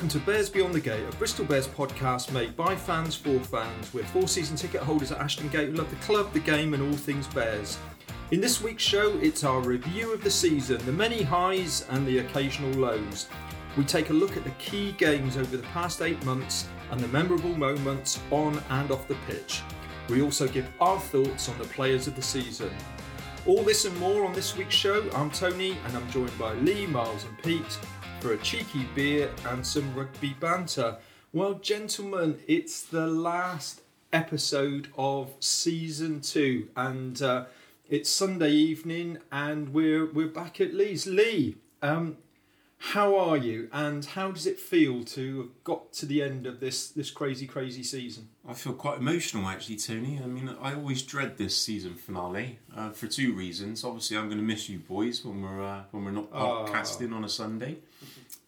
welcome to Bears Beyond the Gate, a Bristol Bears podcast made by fans for fans. We're four season ticket holders at Ashton Gate who love the club, the game, and all things Bears. In this week's show, it's our review of the season, the many highs and the occasional lows. We take a look at the key games over the past eight months and the memorable moments on and off the pitch. We also give our thoughts on the players of the season. All this and more on this week's show. I'm Tony and I'm joined by Lee, Miles, and Pete for a cheeky beer and some rugby banter. Well, gentlemen, it's the last episode of season two, and uh, it's Sunday evening, and we're we're back at Lee's. Lee, um, how are you, and how does it feel to have got to the end of this this crazy crazy season? I feel quite emotional actually, Tony. I mean, I always dread this season finale uh, for two reasons. Obviously, I'm going to miss you boys when we're uh, when we're not Oh. podcasting on a Sunday.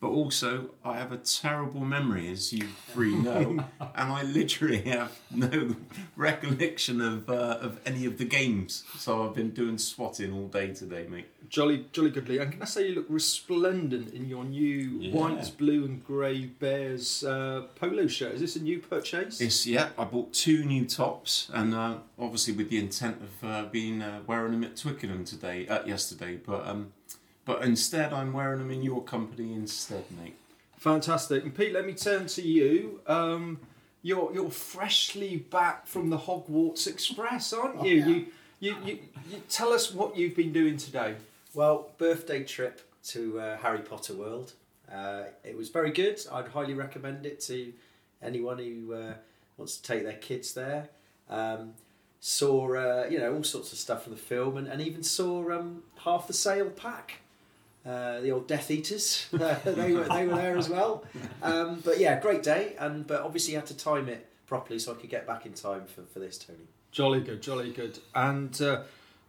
But also, I have a terrible memory, as you three know, and I literally have no recollection of uh, of any of the games. So I've been doing swatting all day today, mate. Jolly, jolly good, Lee. And can I say you look resplendent in your new Yeah. white, blue, and grey Bears uh, polo shirt? Is this a new purchase? It's yeah. I bought two new tops, and uh, obviously with the intent of uh, being uh, wearing them at Twickenham today, uh, yesterday. But um, but instead, I'm wearing them in your company instead, mate. Fantastic. And Pete, let me turn to you. Um, you're you're freshly back from the Hogwarts Express, aren't you? you, you, you, you tell us what you've been doing today. Well, birthday trip to uh, Harry Potter World. Uh, it was very good. I'd highly recommend it to anyone who uh, wants to take their kids there. Um, saw uh, you know all sorts of stuff from the film, and, and even saw um, half the sale pack. Uh, the old Death Eaters, they were they were there as well. Um, but yeah, great day, and but obviously you had to time it properly so I could get back in time for, for this, Tony. Jolly good, jolly good. And uh,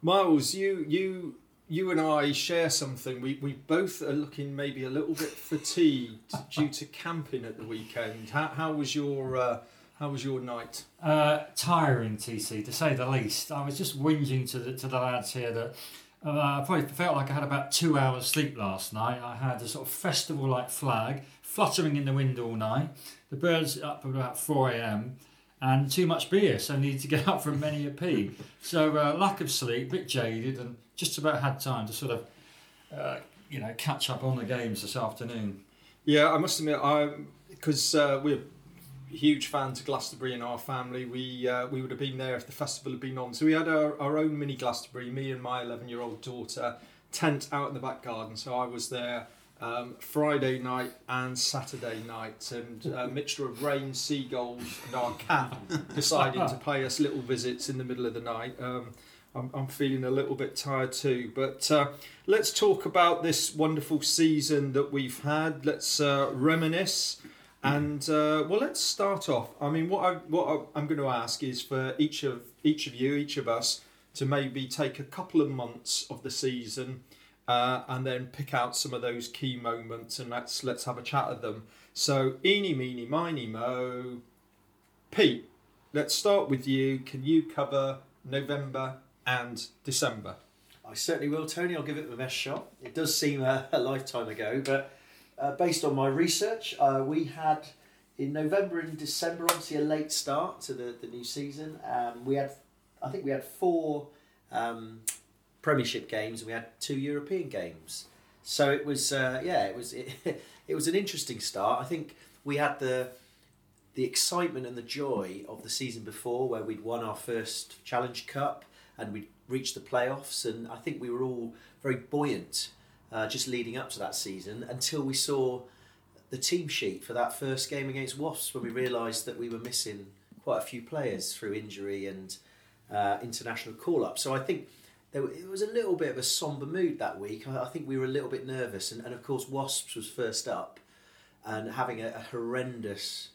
Miles, you you you and I share something. We we both are looking maybe a little bit fatigued due to camping at the weekend. How, how was your uh, how was your night? Uh, tiring, TC, to say the least. I was just whinging to the, to the lads here that uh, I probably felt like I had about two hours sleep last night. I had a sort of festival like flag fluttering in the wind all night. The birds up at about 4 a.m. and too much beer, so I needed to get up from many a pee. So uh, lack of sleep, bit jaded, and just about had time to sort of, uh, you know, catch up on the games this afternoon. Yeah, I must admit, I because uh, we're huge fans of Glastonbury in our family. We uh, we would have been there if the festival had been on. So we had our, our own mini Glastonbury. Me and my eleven year old daughter tent out in the back garden. So I was there um, Friday night and Saturday night, and a mixture of rain, seagulls, and our cat deciding to pay us little visits in the middle of the night. Um, I'm, I'm feeling a little bit tired too, but uh, let's talk about this wonderful season that we've had. Let's uh, reminisce. And uh, well, let's start off. I mean, what I what I'm going to ask is for each of each of you, each of us, to maybe take a couple of months of the season, uh, and then pick out some of those key moments, and let's let's have a chat of them. So, eeny, meeny, miny, mo. Pete, let's start with you. Can you cover November and December? I certainly will, Tony. I'll give it my best shot. It does seem a, a lifetime ago, but uh, based on my research, uh, we had in November and December, obviously a late start to the, the new season. Um, we had, I think we had four um, Premiership games and we had two European games. So it was, uh, yeah, it was it, it was an interesting start. I think we had the the excitement and the joy of the season before, where we'd won our first Challenge Cup and we'd reached the playoffs, and I think we were all very buoyant uh, just leading up to that season until we saw the team sheet for that first game against Wasps, when we realised that we were missing quite a few players through injury and uh, international call up. So I think there, it was a little bit of a somber mood that week. I, I think we were a little bit nervous, and, and of course Wasps was first up, and having a, a horrendous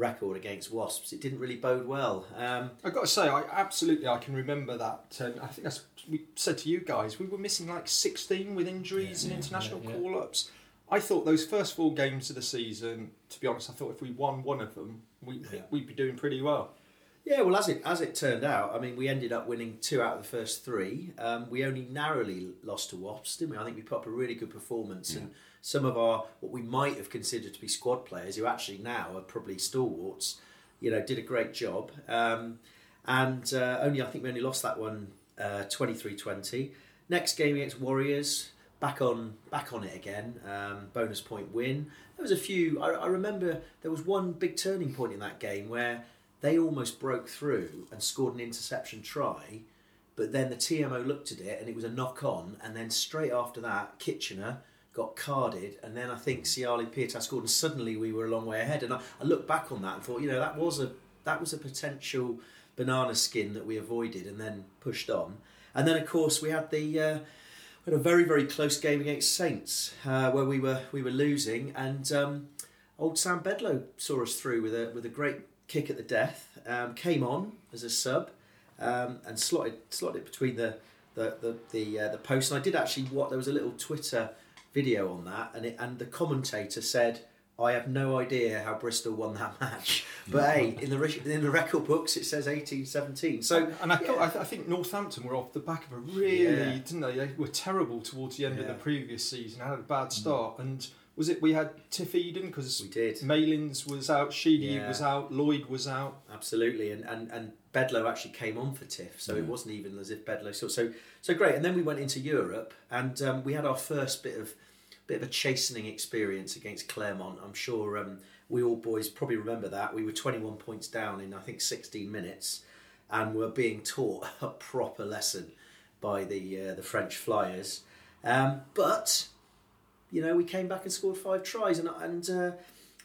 record against Wasps, it didn't really bode well. Um, I've got to say, I absolutely I can remember that. And I think that's we said to you guys. We were missing like 16 with injuries Yeah, and international yeah, yeah. call-ups. I thought those first four games of the season, to be honest, I thought if we won one of them, we we'd be doing pretty well. Yeah, well, as it as it turned out, I mean, we ended up winning two out of the first three. Um, we only narrowly lost to Wasps, didn't we? I think we put up a really good performance, and some of our what we might have considered to be squad players, who actually now are probably stalwarts, you know, did a great job. Um, and uh, only I think we only lost that one uh, 23-20. Next game against Warriors, back on back on it again. Um, bonus point win. There was a few. I, I remember there was one big turning point in that game where they almost broke through and scored an interception try, but then the TMO looked at it and it was a knock on, and then straight after that, Kitchener got carded, and then I think Siale Piutau scored, and suddenly we were a long way ahead. And I, I looked back on that and thought, you know, that was a that was a potential banana skin that we avoided and then pushed on. And then of course we had the uh, we had a very very close game against Saints uh, where we were we were losing, and um, old Sam Bedlow saw us through with a with a great kick at the death. Um, came on as a sub um, and slotted slotted between the the the the, uh, the post. And I did actually what there was a little Twitter video on that, and it, and the commentator said. I have no idea how Bristol won that match, but hey, in the in the record books it says eighteen seventeen. So and I, thought, yeah. I, I think Northampton were off the back of a really, Yeah. didn't they? They were terrible towards the end of the Mm. previous season. Had a bad start, and was it we had Tiff Eden because we did. Malins was out, Sheedy Yeah. was out, Lloyd was out. Absolutely, and, and and Bedlow actually came on for Tiff, so it Mm. wasn't even as if Bedlow so so so great. And then we went into Europe, and um, we had our first bit of bit of a chastening experience against Clermont. I'm sure um, we all boys probably remember that we were 21 points down in I think 16 minutes, and were being taught a proper lesson by the uh, the French Flyers. Um, but you know, we came back and scored five tries, and and uh,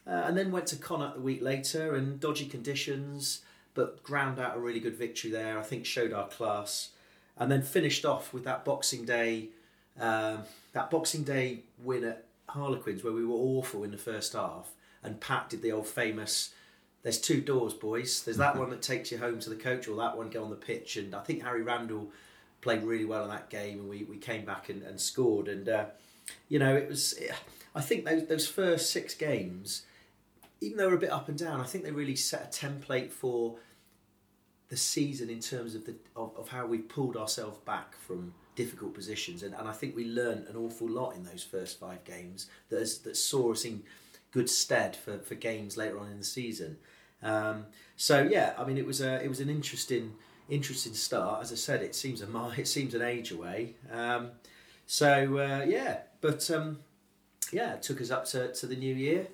uh, and then went to Connacht the week later, and dodgy conditions, but ground out a really good victory there. I think showed our class, and then finished off with that Boxing Day, um, that Boxing Day win at Harlequins where we were awful in the first half, and Pat did the old famous. There's two doors, boys. There's that one that takes you home to the coach, or that one go on the pitch. And I think Harry Randall played really well in that game, and we, we came back and, and scored. And uh, you know, it was. I think those those first six games, even though they were a bit up and down, I think they really set a template for the season in terms of the of, of how we pulled ourselves back from difficult positions. And, and I think we learned an awful lot in those first five games that that saw us in good stead for, for games later on in the season. Um, so yeah, I mean, it was a it was an interesting interesting start. As I said, it seems a it seems an age away. Um, so uh, yeah, but um, yeah, it took us up to, to the new year,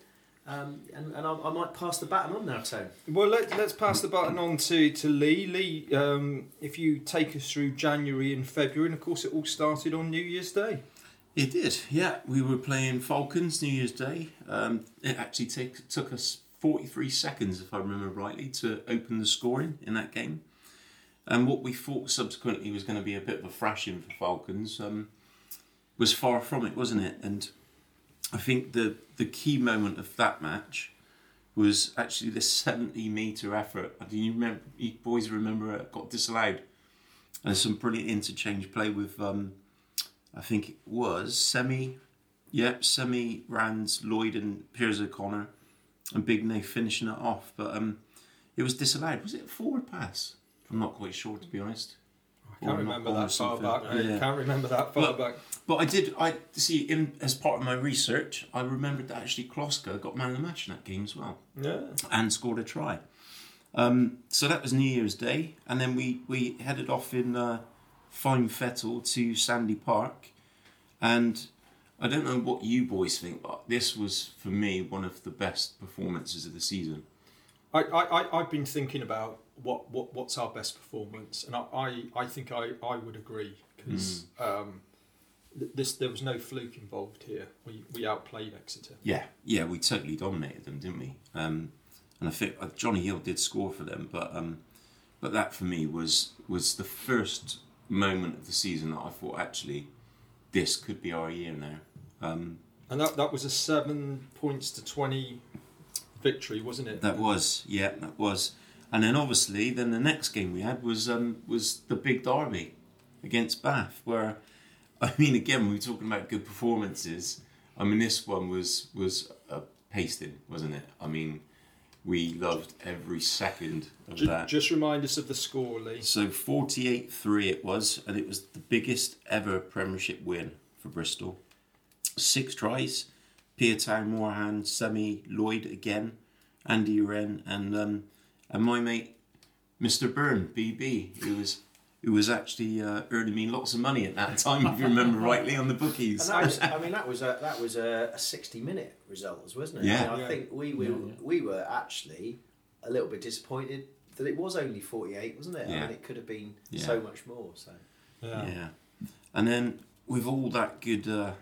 um, and, and I, I might pass the baton on now, Tone. Well, let, let's pass the button on to, to Lee. Lee, um, if you take us through January and February, and of course it all started on New Year's Day. It did, yeah. We were playing Falcons New Year's Day. Um, it actually take, took us 43 seconds, if I remember rightly, to open the scoring in that game. And what we thought subsequently was going to be a bit of a thrashing for Falcons um, was far from it, wasn't it? And I think the, the key moment of that match was actually the 70 metre effort. Do you remember, you boys remember it got disallowed? And some brilliant interchange play with. Um, I think it was Semi, yep, Semi, Rands, Lloyd, and Piers O'Connor, and Big Nate finishing it off. But um, it was disallowed. Was it a forward pass? I'm not quite sure, to be honest. I can't Or remember knock on or that far something. back. I Yeah. can't remember that far But- back. But I did. I see. In as part of my research, I remembered that actually Kloska got man of the match in that game as well Yeah. and scored a try. Um, so that was New Year's Day, and then we, we headed off in uh, Fine Fettle to Sandy Park, and I don't know what you boys think, but this was for me one of the best performances of the season. I, I, I've been thinking about what, what, what's our best performance, and I, I, I think I, I would agree because um, th- this there was no fluke involved here. We, we outplayed Exeter. Yeah, yeah, we totally dominated them, didn't we? Um, and I think uh, Johnny Hill did score for them, but um, but that for me was was the first moment of the season that I thought actually this could be our year now. Um, And that, that was a seven points to 20 victory, wasn't it? That was, yeah, that was. And then obviously, then the next game we had was um, was the big derby against Bath, where I mean, again, we were talking about good performances. I mean, this one was was a pasting, wasn't it? I mean, we loved every second of Ju- that. just remind us of the score, Lee. So 48 3 it was, and it was the biggest ever Premiership win for Bristol. six tries. Piutau, Morahan, Semi, Lloyd again, Andy Uren, and um, and my mate, Mr. Byrne, BB, who was who was actually uh, earning me lots of money at that time, if you remember rightly, on the bookies. And that was, I mean, that was a that was a, a sixty-minute result, wasn't it? Yeah. I, mean, I Yeah. think we we, Yeah, yeah. we were actually a little bit disappointed that it was only forty-eight, wasn't it? Yeah. I Yeah. mean, it could have been Yeah. so much more. So Yeah. And then with all that good, uh,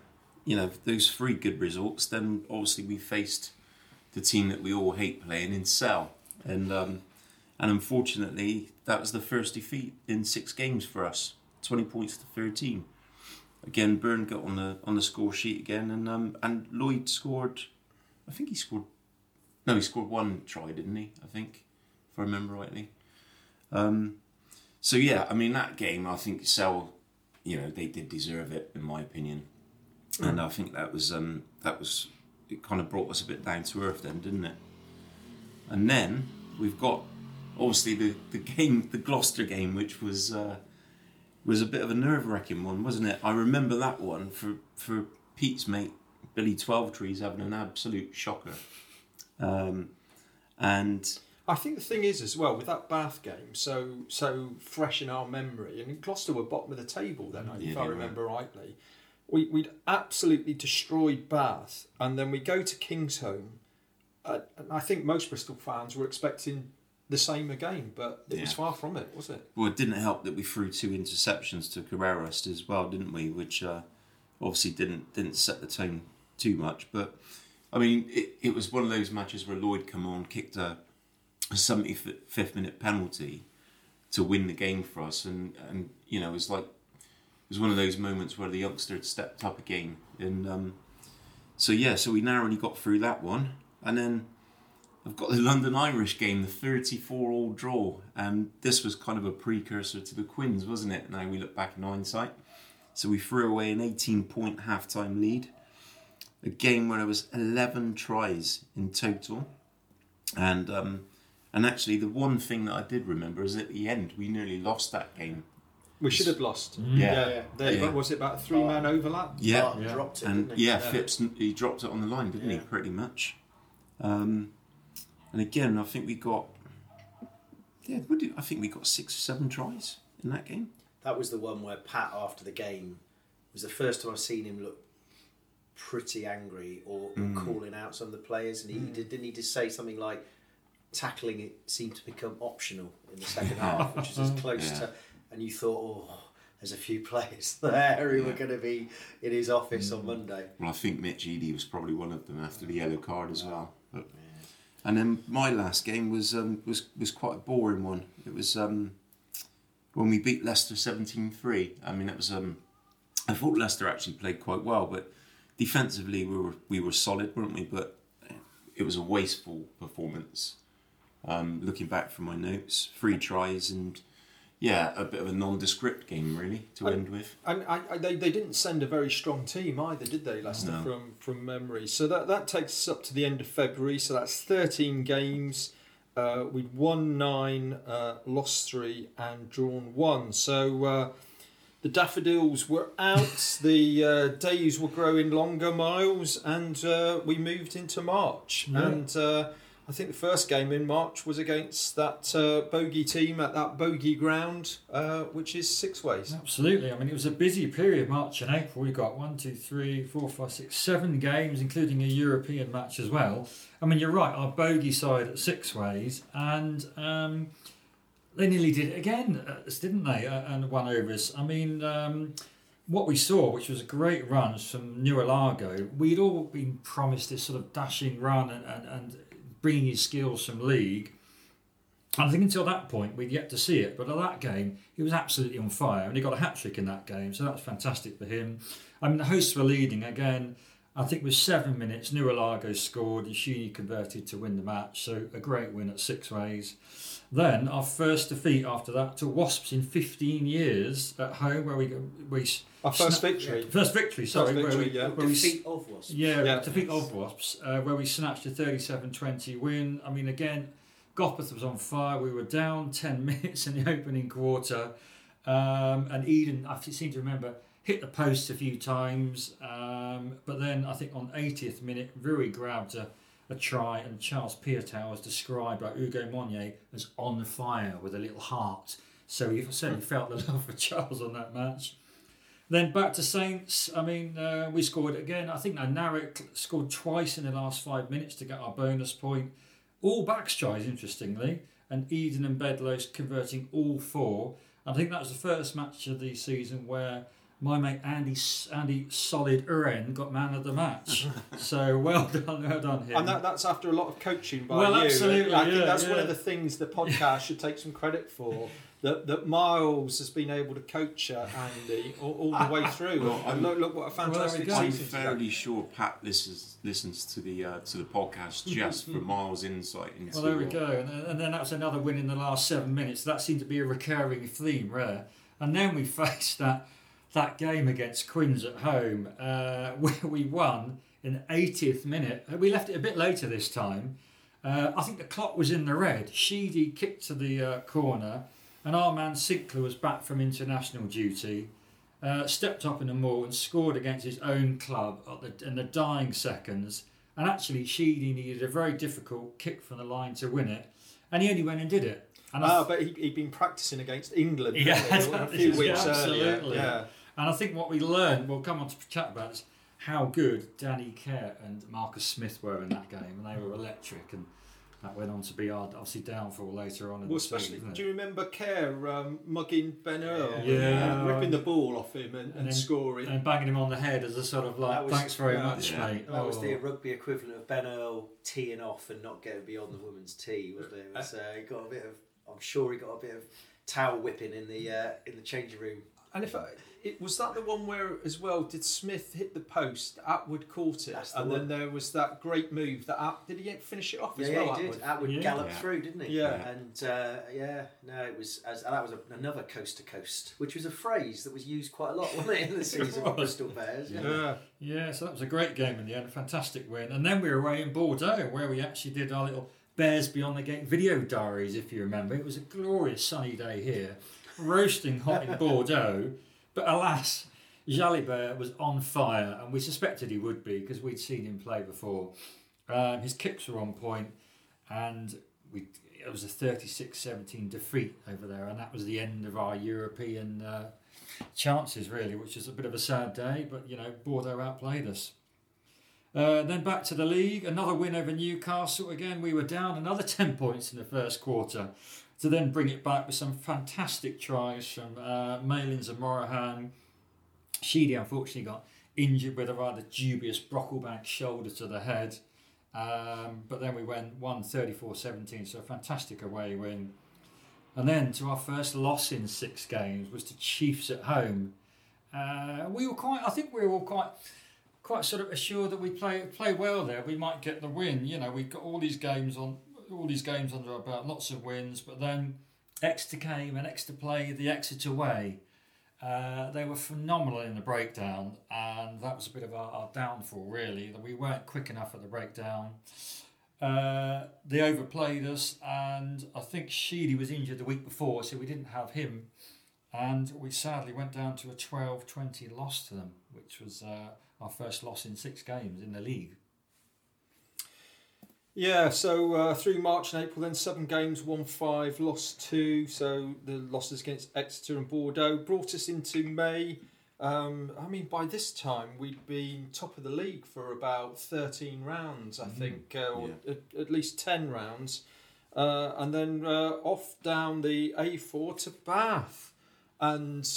you know, those three good results, then obviously we faced the team that we all hate playing in Sale. And um, and unfortunately, that was the first defeat in six games for us, 20 points to 13. Again, Byrne got on the on the score sheet again, and um, and Lloyd scored. I think he scored. No, he scored one try, didn't he? I think, if I remember rightly. Um, so yeah, I mean that game, I think Sale, you know, they did deserve it in my opinion, and I think that was um, that was it. Kind of brought us a bit down to earth then, didn't it? And then we've got obviously the, the game, the Gloucester game, which was uh, was a bit of a nerve wracking one, wasn't it? I remember that one for for Pete's mate Billy Twelvetrees having an absolute shocker, um, and I think the thing is as well with that Bath game, so so fresh in our memory, and Gloucester were bottom of the table then, Yeah, if I were. remember rightly. We we'd absolutely destroyed Bath, and then we go to Kingsholm, uh, and I think most Bristol fans were expecting the same again, but it was far from it, was it? Well, it didn't help that we threw two interceptions to Carreras as well, didn't we? Which uh, obviously didn't didn't set the tone too much. But I mean, it, it was one of those matches where Lloyd come on, kicked a, a 75th minute penalty to win the game for us, and and you know it was like it was one of those moments where the youngster had stepped up again, and um, so yeah, so we narrowly got through that one, and then. I've got the London Irish game, the 34 all draw, and this was kind of a precursor to the Quins, wasn't it? Now we look back in hindsight. So we threw away an 18 point half-time lead. A game where there was 11 tries in total. And um, and actually, the one thing that I did remember is at the end, we nearly lost that game. We should have lost. Yeah. yeah. There, Yeah. Was it about a three man overlap? Yeah. Yeah. dropped it, and didn't he? yeah, Phipps he dropped it on the line, didn't he? Pretty much. Um, and again, I think we got yeah, what did, I think we got six or seven tries in that game. That was the one where Pat, after the game, was the first time I've seen him look pretty angry or, or Mm. calling out some of the players. And he did, didn't he just say something like, tackling it seemed to become optional in the second half, which is as close Yeah. to. And you thought, oh, there's a few players there who were Yeah. going to be in his office on Monday. Well, I think Mitch Eadie was probably one of them after the yellow card as well. But, and then my last game was um, was was quite a boring one. It was um, when we beat Leicester 17-3. I mean, it was um, I thought Leicester actually played quite well, but defensively we were we were solid, weren't we? But it was a wasteful performance. Um, looking back from my notes, three tries and yeah, a bit of a nondescript game really to I- end with. And I, I, they, they didn't send a very strong team either, did they, Leicester, No. from, from memory? So that, that takes us up to the end of February. So that's 13 games. Uh, we'd won nine, uh, lost three, and drawn one. So uh, the daffodils were out, the uh, days were growing longer, Miles, and uh, we moved into March. Yeah. And uh, I think the first game in March was against that uh, bogey team at that bogey ground, uh, which is Six Ways. Absolutely. I mean, it was a busy period, March and April. We got one, two, three, four, five, six, seven games, including a European match as well. I mean, you're right, our bogey side at Sixways, and um, they nearly did it again, uh, didn't they? Uh, and won over us. I mean, um, what we saw, which was a great run from New Largo, we'd all been promised this sort of dashing run and, and, and bringing his skills from league. And I think until that point, we'd yet to see it. But at that game, he was absolutely on fire. And he got a hat trick in that game. So that's fantastic for him. I mean, the hosts were leading again. I think with seven minutes, Nualago scored. Ishini converted to win the match. So a great win at Sixways. Then our first defeat after that to Wasps in 15 years at home, where we we Our first Sna- victory. first victory. Sorry, where victory, we, yeah. where we Defeat of Wasps. yeah, Yeah. defeat of Wasps, uh, where we snatched a 37-20 win. I mean, again, Gopeth was on fire. We were down 10 minutes in the opening quarter. Um, and Eden, I seem to remember, hit the post a few times. Um, but then I think on 80th minute, Rui grabbed a, a try, and Charles Piutau was described by Hugo Monye as on fire with a little heart. So you certainly felt the love for Charles on that match. Then back to Saints. I mean, uh, we scored again. I think Narek scored twice in the last five minutes to get our bonus point. All backs tries, interestingly, and Eden and Bedloes converting all four. I think that was the first match of the season where my mate Andy Andy Solid Uren got man of the match. so well done, well done him. And that, that's after a lot of coaching by Well, you. absolutely, I think yeah, that's one of the things the podcast should take some credit for. That, that Miles has been able to coach uh, Andy all, all the way through. Well, and look, look what a fantastic go. I'm season. he's had. fairly sure Pat listens listens to the uh, to the podcast just for Miles' insight into. Well, there we go. And, then- and then that was another win in the last seven minutes. That seemed to be a recurring theme, rare. And then we faced that that game against Quins at home, uh, where we won in the 80th minute. Uh, We left it a bit later this time. Uh, I think the clock was in the red. Sheedy kicked to the uh, corner, and our man Sinckler was back from international duty. Uh, stepped up in the mall and scored against his own club at the, in the dying seconds. And actually, Sheedy needed a very difficult kick from the line to win it, and he only went and did it. And Ah, but he, he'd been practicing against England Yeah, a few weeks earlier. absolutely. Yeah. And I think what we learned, we'll come on to chat about is how good Danny Care and Marcus Smith were in that game, and they were electric, and that went on to be our obviously downfall later on in Well, the season. especially, didn't do you remember Care um, mugging Ben Earl? Yeah. ripping the ball off him and, And and, then- scoring. and banging him on the head as a sort of like, was- thanks very yeah. much, Yeah. mate. That was Oh. the rugby equivalent of Ben Earl teeing off and not getting beyond the women's tee, wasn't it? it was, uh, he got a bit of. I'm sure he got a bit of towel whipping in the uh, in the changing room. And if I, it was that the one where as well did Smith hit the post? Attwood caught it, That's the and one. then there was that great move that At, did he finish it off Yeah, as yeah, well? he Attwood? did. Attwood Yeah. galloped Yeah. through, didn't he? Yeah. And uh, yeah, no, it was as and that was a, another coast to coast, which was a phrase that was used quite a lot, wasn't it, in the season of was. Bristol Bears? Yeah. Yeah. Yeah, so that was a great game in the end, a fantastic win. And then we were away in Bordeaux, where we actually did our little Bears Beyond the Gate video diaries, if you remember. It was a glorious sunny day here, roasting hot in Bordeaux. But alas, Jalibert was on fire, and we suspected he would be because we'd seen him play before. Um, his kicks were on point, and we it was a 36-17 defeat over there, and that was the end of our European uh, chances, really, which is a bit of a sad day. But you know, Bordeaux outplayed us. Uh, then back to the league, another win over Newcastle. Again, we were down another 10 points in the first quarter to then bring it back with some fantastic tries from uh, Malins and Morahan. Sheedy unfortunately got injured with a rather dubious Brocklebank shoulder to the head. Um, but then we went 1 34 17, so a fantastic away win. And then to our first loss in six games was to Chiefs at home. Uh, we were quite, I think we were all quite quite sort of assured that we play play well there. We might get the win. You know, we've got all these games on all these games under our belt, lots of wins. But then Exeter came and Exeter played the Exeter way. Uh, they were phenomenal in the breakdown, and that was a bit of our, our downfall, really. That we weren't quick enough at the breakdown. Uh, they overplayed us, and I think Sheedy was injured the week before, so we didn't have him. And we sadly went down to a 12 20 loss to them, which was uh, our first loss in six games in the league. Yeah, so uh, through March and April, then seven games, won five, lost two. So the losses against Exeter and Bordeaux brought us into May. Um, I mean, by this time, we'd been top of the league for about 13 rounds, I think, uh, or at, at least 10 rounds. Uh, and then uh, off down the A4 to Bath. And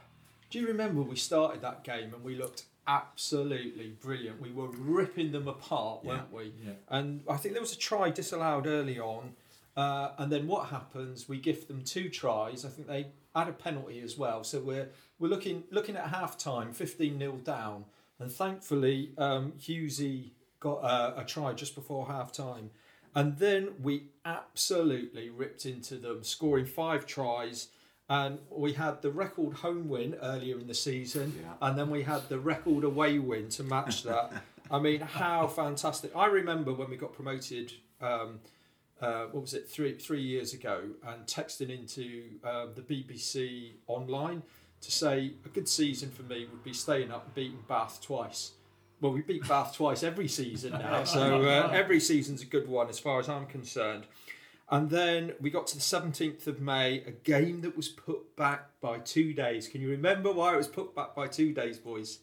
do you remember we started that game and we looked absolutely brilliant? We were ripping them apart, weren't we? Yeah. And I think there was a try disallowed early on. Uh, and then what happens? We gift them two tries. I think they add a penalty as well. So we're we're looking looking at half time, fifteen 0 down, and thankfully um, Husey got uh, a try just before half time, and then we absolutely ripped into them, scoring five tries. And we had the record home win earlier in the season, Yeah. and then we had the record away win to match that. I mean, how fantastic! I remember when we got promoted. Um, uh, what was it? Three three years ago, and texting into uh, the BBC online to say a good season for me would be staying up and beating Bath twice. Well, we beat Bath twice every season now, so uh, every season's a good one as far as I'm concerned. And then we got to the 17th of May, a game that was put back by two days. Can you remember why it was put back by two days, boys?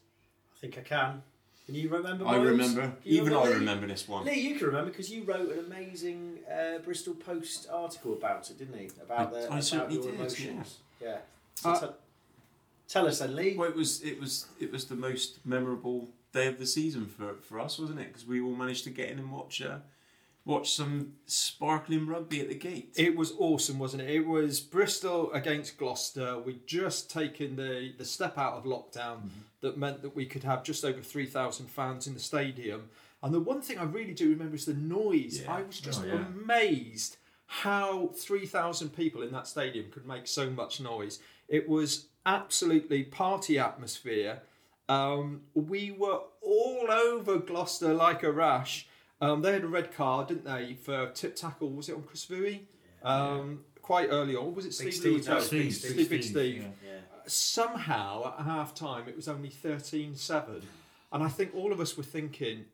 I think I can. Can you remember? I remember. Can you Even I remember this one. Lee, you can remember because you wrote an amazing uh, Bristol Post article about it, didn't you? About I- the I about your did, emotions. Yeah. So Uh, tell- tell us then, Lee. Well, it was it was it was the most memorable day of the season for, for us, wasn't it? Because we all managed to get in and watch uh, watch some sparkling rugby at the gate. It was awesome, wasn't it? It was Bristol against Gloucester. We'd just taken the, the step out of lockdown that meant that we could have just over 3,000 fans in the stadium. And the one thing I really do remember is the noise. Yeah. I was just Oh, yeah. amazed how 3,000 people in that stadium could make so much noise. It was absolutely party atmosphere. Um, we were all over Gloucester like a rash. Um, they had a red card, didn't they, for tip tackle? Was it on Chris Vui? Um, quite early on. Was it Big Steve Steve, no, No, Steve, Big Steve, Steve, Big Steve. yeah. Yeah. Somehow at half time it was only 13 7. And I think all of us were thinking,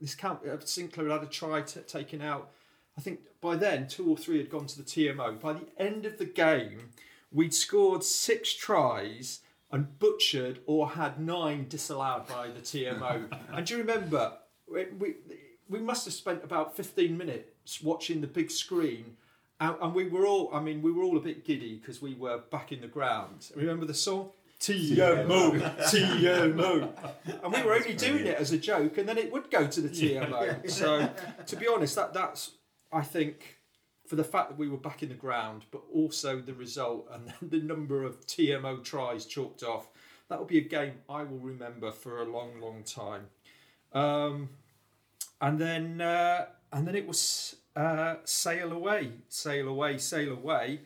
this can't. uh, Sinckler had a try t- taken out. I think by then two or three had gone to the TMO. By the end of the game, we'd scored six tries and butchered or had nine disallowed by the TMO. and do you remember? We, we, we must have spent about 15 minutes watching the big screen. And, and we were all, I mean, we were all a bit giddy because we were back in the ground. Remember the song? TMO, TMO. And we were only doing it as a joke, and then it would go to the TMO. So, to be honest, that that's I think for the fact that we were back in the ground, but also the result and the number of TMO tries chalked off. That will be a game I will remember for a long, long time. Um, and then uh, and then it was uh, sail away, sail away, sail away,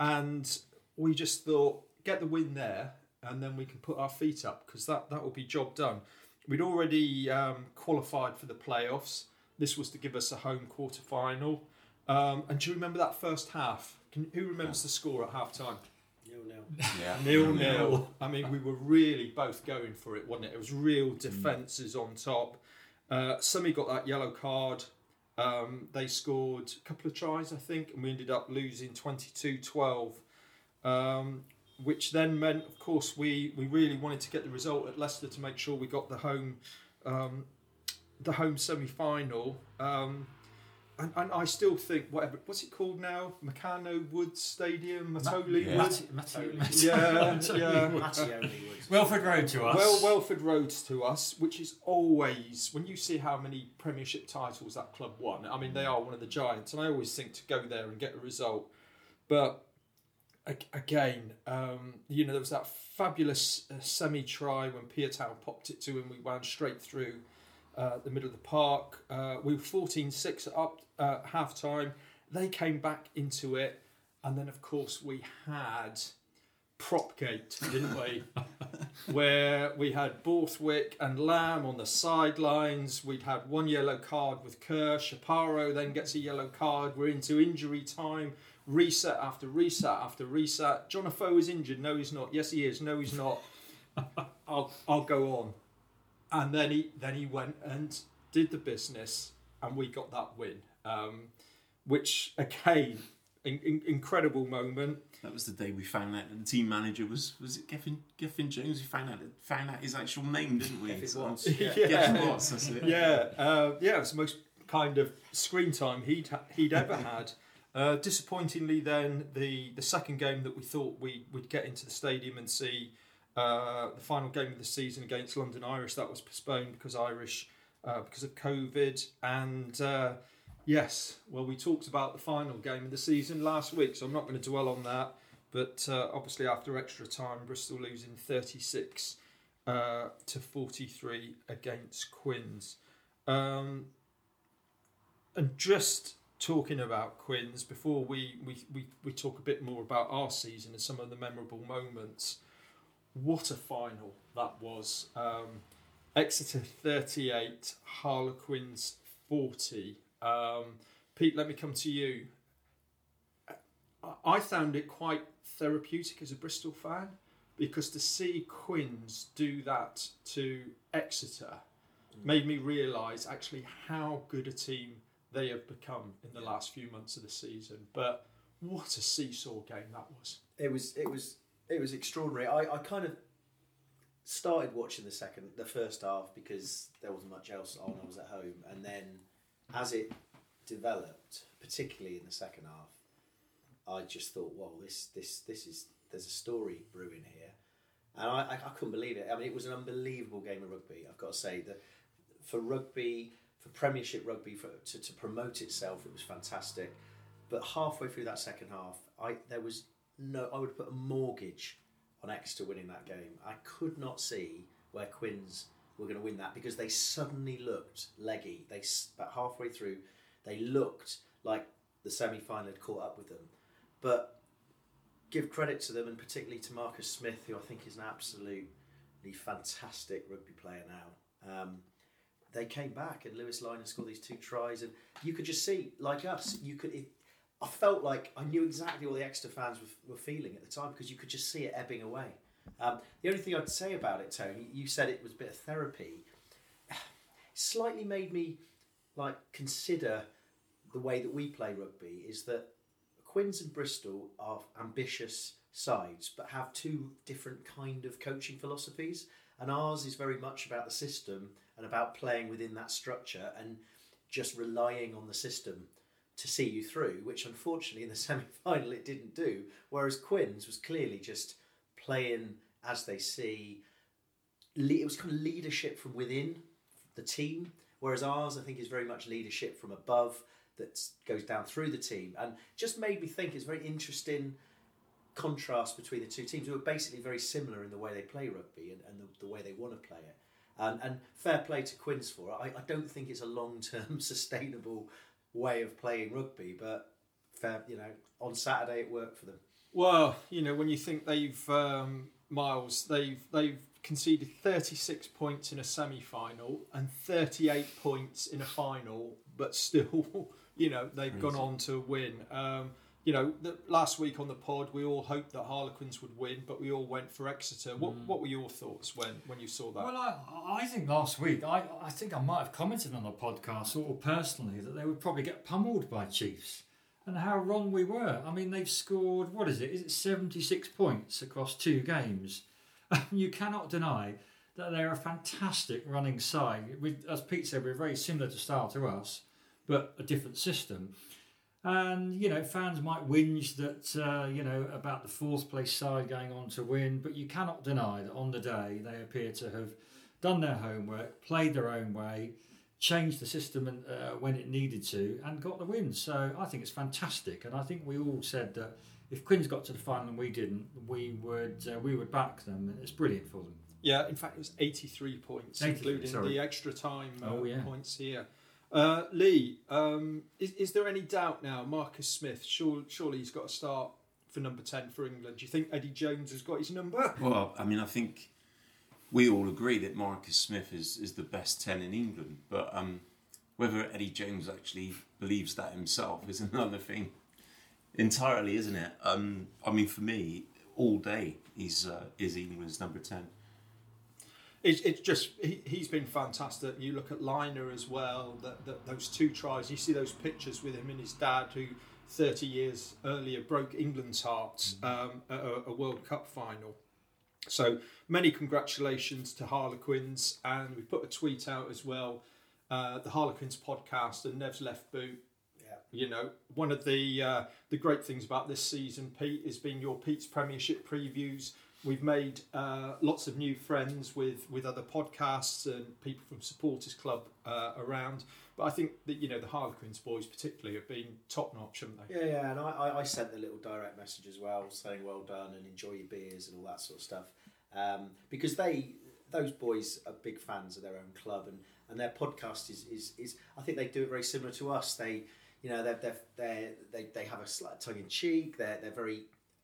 and we just thought get the win there, and then we can put our feet up because that that will be job done. We'd already um, qualified for the playoffs. This was to give us a home quarter final. Um, and do you remember that first half? Can, who remembers the score at half time? Nil nil. yeah. Nil nil. I mean, we were really both going for it, wasn't it? It was real Mm. defences on top. Uh, Semi got that yellow card. Um, they scored a couple of tries, I think, and we ended up losing 22 12. Um, which then meant, of course, we, we really wanted to get the result at Leicester to make sure we got the home um, the home semi final. Um, and, and I still think whatever what's it called now? Meccano Woods Stadium, Matoli yeah. Woods. Matty, Totally. Matty, Yeah, yeah. Matty only would. Welford Road to us. Well, Welford Roads to us, which is always when you see how many Premiership titles that club won. I mean, they are one of the giants, and I always think to go there and get a result. But again, um, you know, there was that fabulous uh, semi try when Piutau popped it to him. We wound straight through uh, the middle of the park. Uh, we were 14 6 up uh, half time. They came back into it, and then, of course, we had Propgate, didn't we? Where we had Borthwick and Lamb on the sidelines. We'd had one yellow card with Kerr. Chaparro then gets a yellow card. We're into injury time. Reset after reset after reset. John Afoa is injured. No, he's not. Yes, he is. No, he's not. I'll I'll go on. And then he then he went and did the business, and we got that win. Um, which again, in, in, incredible moment. That was the day we found out that the team manager was was it Geffen Geffen Jones? We found out found out his actual name, didn't we? Geffen Watts. Yeah. Geffen Watts, that's it. yeah, uh, yeah, it was the most kind of screen time he'd he'd ever had. Uh, disappointingly, then the the second game that we thought we would get into the stadium and see uh, the final game of the season against London Irish that was postponed because Irish uh, because of COVID and. Uh, Yes, well, we talked about the final game of the season last week, so I'm not going to dwell on that. But uh, obviously, after extra time, Bristol losing 36 uh, to 43 against Quins. Um, and just talking about Quins before we, we, we, we talk a bit more about our season and some of the memorable moments. What a final that was! Um, Exeter 38, Harlequins 40. Um, Pete, let me come to you. I- found it quite therapeutic as a Bristol fan. because to see Quins do that to Exeter made me realise actually how good a team they have become in the last few months of the season. But what a seesaw game that was! It was it was it was extraordinary. I, I kind of started watching the second the first half because there wasn't much else on. I was at home, and then as it developed, particularly in the second half, I just thought, "Well, this this this is there's a story brewing here," and I, I, I couldn't believe it. I mean, it was an unbelievable game of rugby. I've got to say that for rugby, for Premiership rugby, for to, to promote itself, it was fantastic. But halfway through that second half, I there was no. I would put a mortgage on Exeter winning that game. I could not see where Quins were going to win that because they suddenly looked leggy. They about halfway through, they looked like the semi final had caught up with them. But give credit to them and particularly to Marcus Smith, who I think is an absolutely fantastic rugby player now. Um, they came back and Louis Lynagh scored these two tries, and you could just see, like us, you could. I felt like I knew exactly what the Exeter fans were, were feeling at the time because you could just see it ebbing away. Um, the only thing I'd say about it, Tony, you said it was a bit of therapy. Slightly made me like consider the way that we play rugby is that Quins and Bristol are ambitious sides, but have two different kind of coaching philosophies. And ours is very much about the system and about playing within that structure and just relying on the system to see you through, which unfortunately in the semi final it didn't do. Whereas Quinn's was clearly just playing as they see. It was kind of leadership from within the team, whereas ours I think is very much leadership from above that goes down through the team, and just made me think it's a very interesting contrast between the two teams who are basically very similar in the way they play rugby and, and the, the way they want to play it. Um, and fair play to Quins for it. I, I don't think it's a long term sustainable way of playing rugby, but fair, you know, on Saturday it worked for them. Well, you know, when you think they've um, Miles, they've they've conceded 36 points in a semi-final and 38 points in a final, but still, you know, they've Crazy. gone on to win. Um, you know, the, last week on the pod, we all hoped that Harlequins would win, but we all went for Exeter. What mm. what were your thoughts when when you saw that? Well, I, I think last week, I, I think I might have commented on the podcast or personally that they would probably get pummeled by Chiefs and how wrong we were. I mean, they've scored, what is it? Is it 76 points across two games? you cannot deny that they're a fantastic running side. We, as Pete said, we're very similar to style to us, but a different system. And you know, fans might whinge that uh, you know about the fourth place side going on to win, but you cannot deny that on the day they appear to have done their homework, played their own way, changed the system and, uh, when it needed to, and got the win. So I think it's fantastic, and I think we all said that if Quins got to the final and we didn't, we would uh, we would back them. and It's brilliant for them. Yeah, in fact, it was 83 points, 83, including sorry. the extra time uh, Oh, yeah. points here. Uh, Lee, um, is, is there any doubt now? Marcus Smith, sure, surely he's got to start for number 10 for England. Do you think Eddie Jones has got his number? Well, I mean, I think we all agree that Marcus Smith is, is the best 10 in England, but um, whether Eddie Jones actually believes that himself is another thing entirely, isn't it? Um, I mean, for me, all day he's uh, is England's number 10. It's, it's just, he, he's been fantastic. You look at Lynagh as well, that, that those two tries, you see those pictures with him and his dad, who 30 years earlier broke England's hearts um, at a, a World Cup final. So many congratulations to Harlequins, and we put a tweet out as well. Uh, the Harlequins podcast and Nev's left boot. Yeah. You know, one of the uh, the great things about this season, Pete, has been your Pete's Premiership previews. We've made uh, lots of new friends with, with other podcasts and people from Supporters Club uh, around. But I think that you know the Harlequins boys particularly have been top notch, haven't they? Yeah, yeah, and I, I, sent the little direct message as well, saying well done and enjoy your beers and all that sort of stuff, um, because they those boys are big fans of their own club and, and their podcast is, is, is I think they do it very similar to us. They you know they're, they're, they they have a slight tongue in cheek. They're they're very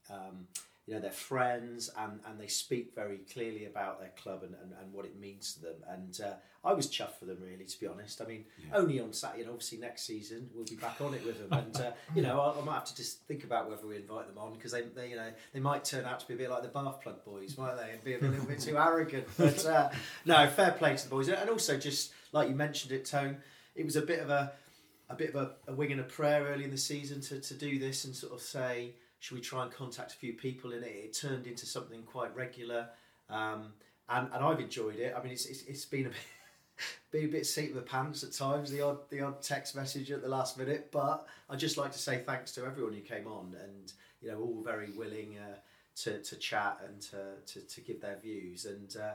um, you know, they're friends and, and they speak very clearly about their club and, and, and what it means to them. And uh, I was chuffed for them, really, to be honest. I mean, Yeah. only on Saturday, and obviously next season we'll be back on it with them. And, uh, you know, I, I might have to just think about whether we invite them on because they, they, you know, they might turn out to be a bit like the Bath Plug boys, might they? And be a little bit too arrogant. But uh, no, fair play to the boys. And also, just like you mentioned it, Tone, it was a bit of a a bit of a, a wing and a prayer early in the season to, to do this and sort of say, should we try and contact a few people? And it, it turned into something quite regular. Um, and, and I've enjoyed it. I mean, it's, it's, it's been a bit. A bit seat of the pants at times, the odd the odd text message at the last minute, but I'd just like to say thanks to everyone who came on and you know all very willing uh, to, to chat and to, to, to give their views and uh,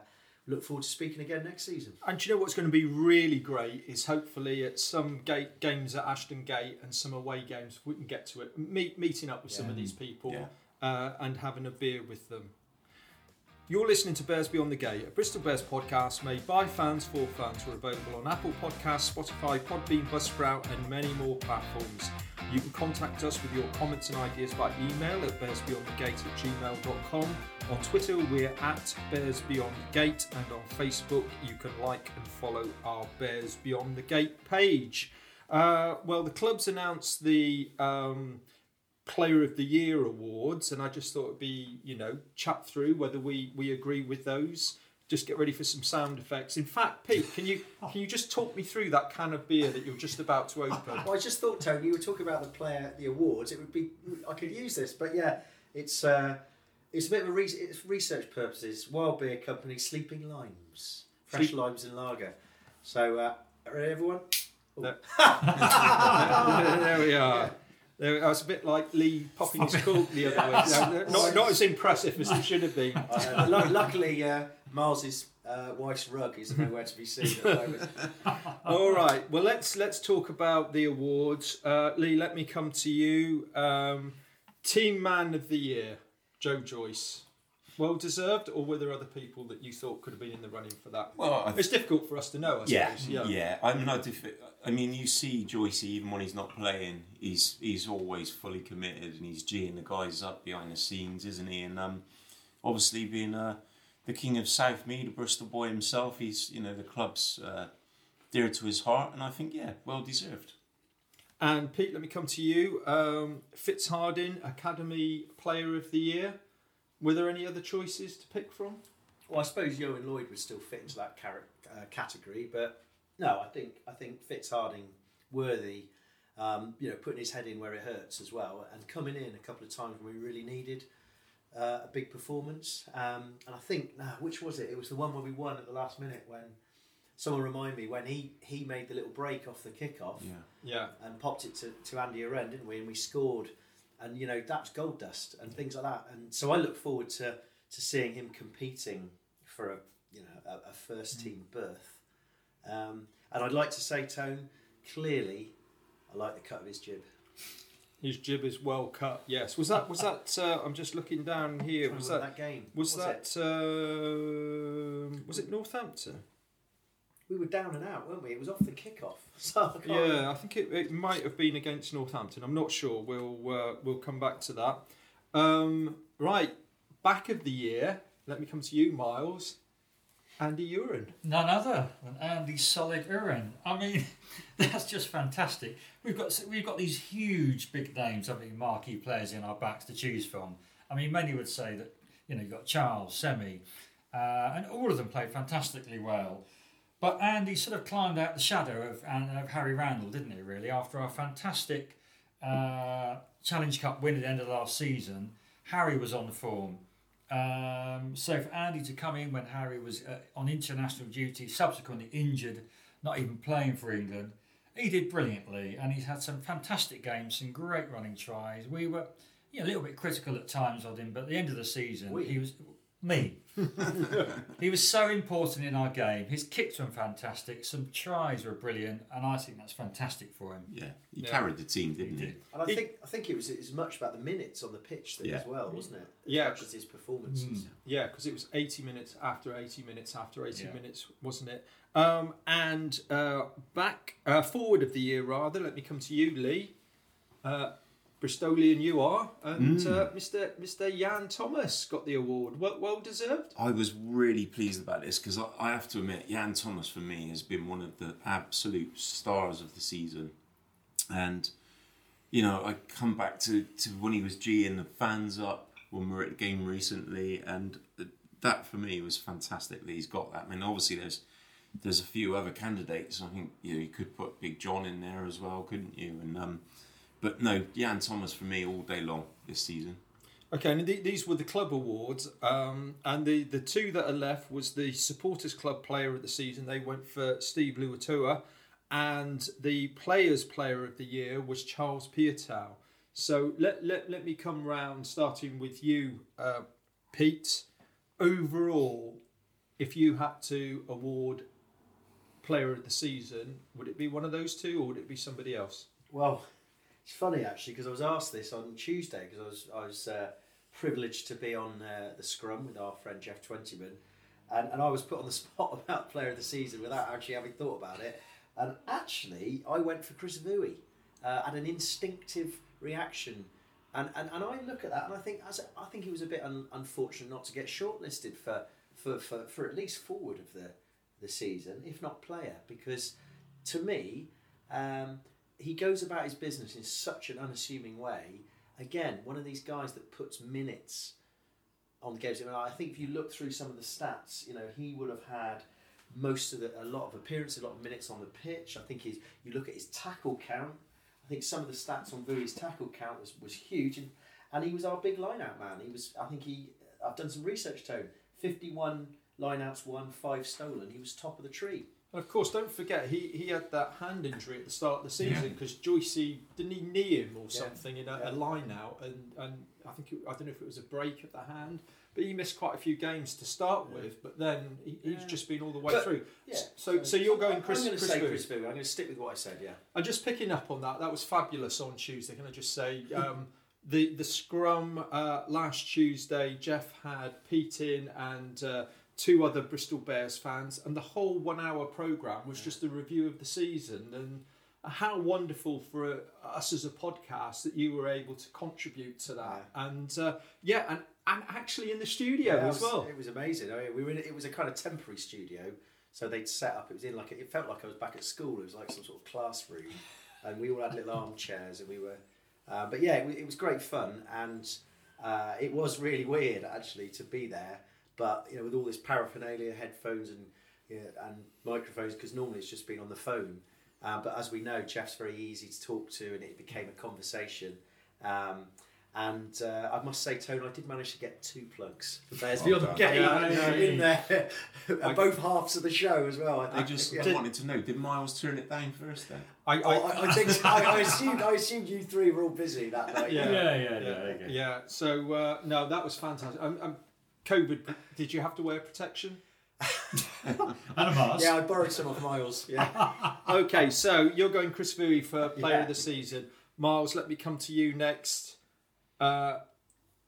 look forward to speaking again next season. And do you know what's going to be really great is hopefully at some gate games at Ashton Gate and some away games we can get to it. Meet, meeting up with some of these people Yeah. uh, and having a beer with them. You're listening to Bears Beyond the Gate, a Bristol Bears podcast made by fans for fans. We're available on Apple Podcasts, Spotify, Podbean, Buzzsprout, and many more platforms. You can contact us with your comments and ideas by email at bearsbeyondthegate at gmail.com. On Twitter, we're at Bears Beyond the Gate, and on Facebook, you can like and follow our Bears Beyond the Gate page. Uh, well, the club's announced the um, Player of the Year awards, and I just thought it'd be, you know, chat through whether we, we agree with those. Just get ready for some sound effects. In fact, Pete, can you can you just talk me through that can of beer that you're just about to open? Well, I just thought, Tony, you were talking about the player, the awards. It would be, I could use this, but yeah, it's uh, it's a bit of a re- it's research purposes. Wild Beer Company, Sleeping Limes, fresh Sleep- limes and lager. So, uh, ready, everyone? there we are. There, I was a bit like Lee popping his cork the other way. No, not, not as impressive as it should have been. Uh, luckily, uh, Miles's uh, wife's rug is nowhere to be seen at the moment. All right. Well, let's let's talk about the awards. Uh, Lee, let me come to you. Um, Team Man of the Year, Joe Joyce. Well deserved, or were there other people that you thought could have been in the running for that? Well, I It's difficult for us to know, I yeah, suppose. yeah, I mean, I, def- I mean, you see Joyce even when he's not playing, he's he's always fully committed and he's geeing the guys up behind the scenes, isn't he? And um, obviously being uh, the king of Southmead, a Bristol boy himself, he's you know the club's uh, dear to his heart, and I think yeah, well deserved. And Pete, let me come to you. Um, Fitzharding, Academy Player of the Year. Were there any other choices to pick from? Well, I suppose Owen Lloyd would still fit into that car- uh, category, but no, I think I think Fitzharding worthy. Um, you know, putting his head in where it hurts as well, and coming in a couple of times when we really needed uh, a big performance. Um, and I think, nah, which was it? It was the one where we won at the last minute when someone remind me when he he made the little break off the kickoff Yeah, Yeah. and popped it to, to Andy Uren, didn't we? And we scored, and you know that's gold dust and things like that. And so I look forward to to seeing him competing for a you know a, a first team berth. Um, and I'd like to say, Tone, clearly, I like the cut of his jib. His jib is well cut. Yes. Was that? Was that? Uh, I'm just looking down here. Was Remember that? game? Was it? that? um was it Northampton? We were down and out, weren't we? It was off the kickoff. So I can't Yeah, I think it, it might have been against Northampton. I'm not sure. We'll uh, we'll come back to that. Um, right, back of the year. Let me come to you, Miles. Andy Uren. None other than Andy Solid Uren. I mean, that's just fantastic. We've got we've got these huge big names, I mean, marquee players in our backs to choose from. I mean, many would say that you know you've got Charles, Semi, uh, and all of them played fantastically well. But Andy sort of climbed out the shadow of, of Harry Randall, didn't he? Really, after our fantastic uh, Challenge Cup win at the end of last season, Harry was on the form. Um, so for Andy to come in when Harry was uh, on international duty, subsequently injured, not even playing for England, he did brilliantly, and he's had some fantastic games, some great running tries. We were yeah, a little bit critical at times of him, but at the end of the season, We? he was me. he was so important in our game. His kicks were fantastic, some tries were brilliant, and I think that's fantastic for him. yeah, he Yeah. carried the team, didn't he? And I He- think I think it was as much about the minutes on the pitch thing Yeah. as well, wasn't it? Yeah. much as his performances. Yeah, because it was 80 minutes after 80 minutes after 80 Yeah. minutes, wasn't it? Um, and uh, back uh, forward of the year, rather. Let me come to you, Lee. Uh, Bristolian you are, and Mm. uh, Mr. Mr. Dan Thomas got the award. Well, well deserved. I was really pleased about this because I, I have to admit, Dan Thomas for me has been one of the absolute stars of the season. And, you know, I come back to, to when he was G'ing the fans up when we were at the game recently, and that for me was fantastic that he's got that. I mean, obviously, there's there's a few other candidates. I think you know you could put Big John in there as well, couldn't you? And um, but no, Dan Thomas for me all day long this season. Okay, and th- these were the club awards, um, and the, the two that are left was the supporters club player of the season. They went for Steve Luatua, and the players player of the year was Charles Piutau. So let, let, let me come round, starting with you, uh, Pete. Overall, if you had to award player of the season, would it be one of those two, or would it be somebody else? Well, it's funny actually because I was asked this on Tuesday because I was I was uh, privileged to be on uh, the scrum with our friend Jeff Twentyman, and, and I was put on the spot about player of the season without actually having thought about it. And actually, I went for Chris Vui, uh, had an instinctive reaction, and, and, and I look at that and I think as I think he was a bit un, unfortunate not to get shortlisted for, for, for, for at least forward of the the season, if not player, because to me. Um, he goes about his business in such an unassuming way. Again, one of these guys that puts minutes on the games. I, mean, I think if you look through some of the stats, you know, he would have had most of the, a lot of appearances, a lot of minutes on the pitch. I think he's, you look at his tackle count. I think some of the stats on Vui's tackle count was, was huge, and, and he was our big line-out man. He was, I think he, I've done some research. Tone fifty-one line-outs won, five stolen. He was top of the tree. And of course, don't forget he, he had that hand injury at the start of the season because Joycey didn't he knee him or Yeah. something in a, Yeah. a line out, and, and I think it, I don't know if it was a break of the hand, but he missed quite a few games to start with. But then he, he's just been all the way But- through. Yeah. So so you're going I'm Chris going to Chris say Vui. Chris Vui. I'm going to stick with what I said. Yeah. And just picking up on that, that was fabulous on Tuesday. Can I just say, um, the the scrum uh, last Tuesday, Jeff had Pete in and uh, two other Bristol Bears fans, and the whole one hour program was just a review of the season and. How wonderful for us as a podcast that you were able to contribute to that, and uh, yeah, and, and actually in the studio Yeah, as was, well. It was amazing. I mean, we were in, it was a kind of temporary studio, so they'd set up. It was in like it felt like I was back at school. It was like some sort of classroom, and we all had little armchairs, and we were. Uh, but yeah, it, it was great fun, and uh, it was really weird actually to be there. But you know, with all this paraphernalia, headphones, and you know, and microphones, because normally it's just been on the phone. Uh, but as we know, Jeff's very easy to talk to, and it became a conversation. Um, and uh, I must say, Tone, I did manage to get two plugs for Bears Well Beyond the done. Game Yeah, in there, at both halves of the show as well. I I just yeah. wanted to know: Did Miles turn it down first then? I, Oh, I, I think I, I assumed I assumed you three were all busy that night. Yeah. Yeah, yeah, yeah. yeah, okay. yeah. So uh, no, that was fantastic. Um, um, COVID, did you have to wear protection? And a mask. Yeah, I borrowed some of Miles. Yeah. Okay, so you're going Chris Vui for Player Yeah. of the Season. Miles, let me come to you next. Uh,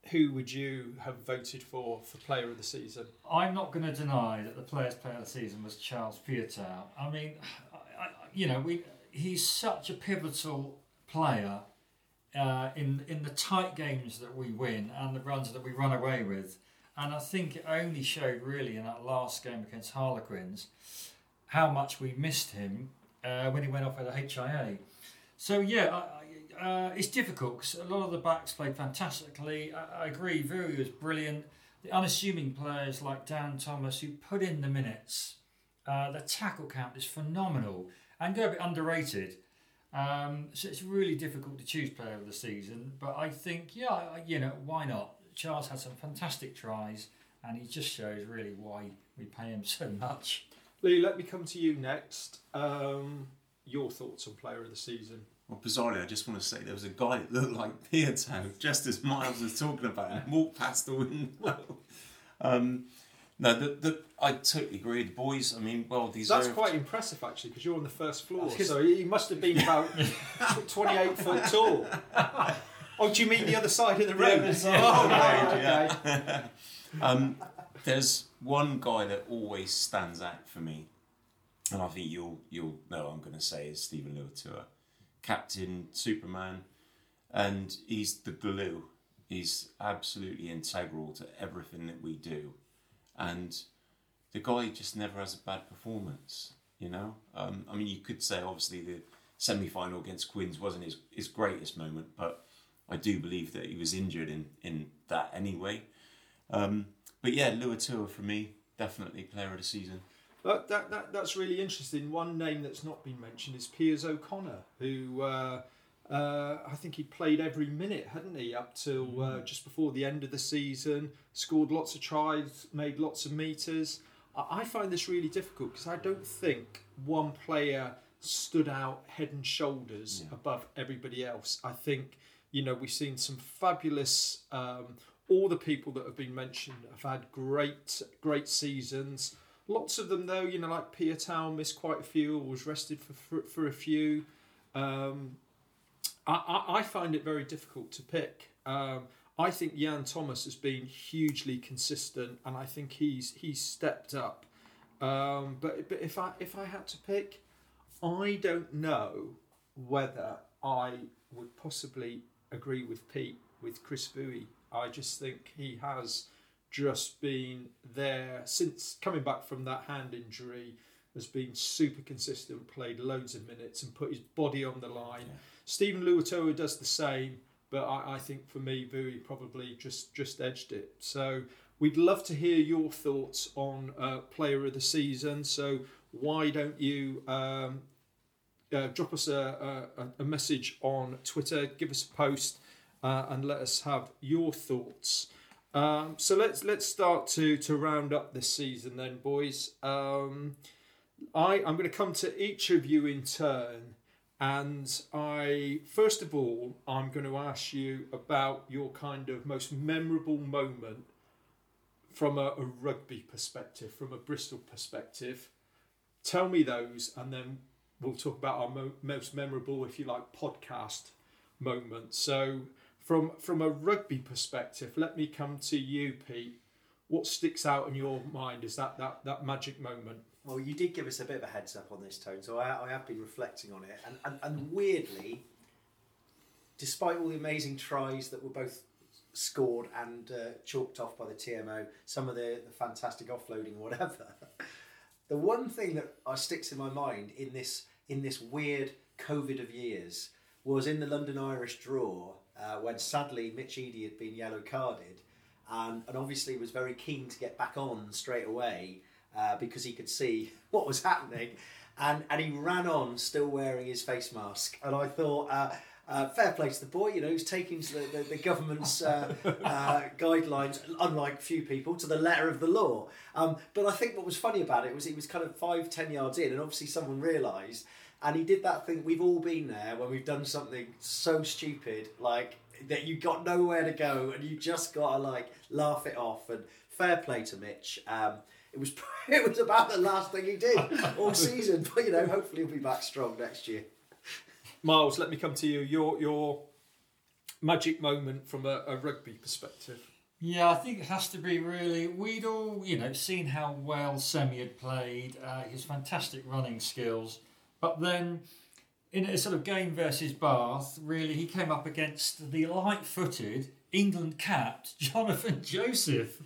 who would you have voted for for Player of the Season? I'm not going to deny that the players' player of the season was Charles Piutau. I mean, I, I, you know, we he's such a pivotal player uh, in in the tight games that we win and the runs that we run away with. And I think it only showed really in that last game against Harlequins how much we missed him uh, when he went off with a HIA. So yeah, I, uh, it's difficult because a lot of the backs played fantastically. I, I agree, Vui was brilliant. The unassuming players like Dan Thomas who put in the minutes. Uh, the tackle count is phenomenal and go a bit underrated. Um, so it's really difficult to choose player of the season. But I think, yeah, you know, why not? Charles had some fantastic tries, and he just shows really why we pay him so much. Lee, let me come to you next. Um, your thoughts on Player of the Season? Well, bizarrely, I just want to say there was a guy that looked like Piutau, just as Miles was talking about, and walked past the window. Um, no, the, the, I totally agree. The boys, I mean, well deserved. That's quite impressive, actually, because you're on the first floor, so he must have been about 28 foot tall. Oh, do you mean the other side of the road? other oh, side right, okay. Um, there's one guy that always stands out for me, and I think you'll you'll know what I'm going to say is Stephen Luatua, captain, Superman. and he's the glue. He's absolutely integral to everything that we do, and the guy just never has a bad performance. You know, um, I mean, you could say obviously the semi-final against Quins wasn't his, his greatest moment, but I do believe that he was injured in in that anyway. Um, but yeah, Luatua for me, definitely player of the season. But that, that that's really interesting. One name that's not been mentioned is Piers O'Connor, who uh, uh, I think he played every minute, hadn't he, up till uh, just before the end of the season. Scored lots of tries, made lots of meters. I, I find this really difficult because I don't think one player stood out head and shoulders Yeah. above everybody else. I think you know we've seen some fabulous. Um, all the people that have been mentioned have had great, great seasons. Lots of them, though, you know, like Piutau missed quite a few, was rested for for, for a few. Um, I, I, I find it very difficult to pick. Um, I think Dan Thomas has been hugely consistent, and I think he's he's stepped up. Um, but but if I if I had to pick, I don't know whether I would possibly agree with Pete with Chris Vui. I just think he has just been there since coming back from that hand injury. Has been super consistent, played loads of minutes, and put his body on the line. Yeah. Stephen Luatua does the same, but I, I think for me, Bowie probably just just edged it. So we'd love to hear your thoughts on uh, player of the season. So why don't you um, uh, drop us a, a, a message on Twitter, give us a post, uh, and let us have your thoughts. Um, so let's let's start to to round up this season then, boys. Um, I I'm going to come to each of you in turn, and I first of all I'm going to ask you about your kind of most memorable moment from a, a rugby perspective, from a Bristol perspective. Tell me those, and then we'll talk about our mo- most memorable, if you like, podcast moments. So, from from a rugby perspective, let me come to you, Pete. What sticks out in your mind is that that that magic moment. Well, you did give us a bit of a heads up on this, Tone, so I, I have been reflecting on it. And, and, and weirdly, despite all the amazing tries that were both scored and uh, chalked off by the TMO, some of the, the fantastic offloading, whatever, the one thing that uh, sticks in my mind in this in this weird COVID of years was in the London Irish draw uh, when sadly Mitch Eadie had been yellow carded and, and obviously was very keen to get back on straight away uh, because he could see what was happening and, and he ran on still wearing his face mask and I thought uh, uh, fair play to the boy, you know, he's taking the, the, the government's uh, uh, guidelines, unlike few people, to the letter of the law. Um, but I think what was funny about it was he was kind of five, ten yards in, and obviously someone realised, and he did that thing we've all been there when we've done something so stupid, like that you got nowhere to go, and you just got to like laugh it off. And fair play to Mitch. Um, it was it was about the last thing he did all season, but you know, hopefully he'll be back strong next year. Miles, let me come to you. Your your magic moment from a, a rugby perspective. Yeah, I think it has to be really. We'd all, you know, seen how well Semi had played, uh, his fantastic running skills, but then in a sort of game versus Bath, really, he came up against the light-footed England capped Jonathan Joseph,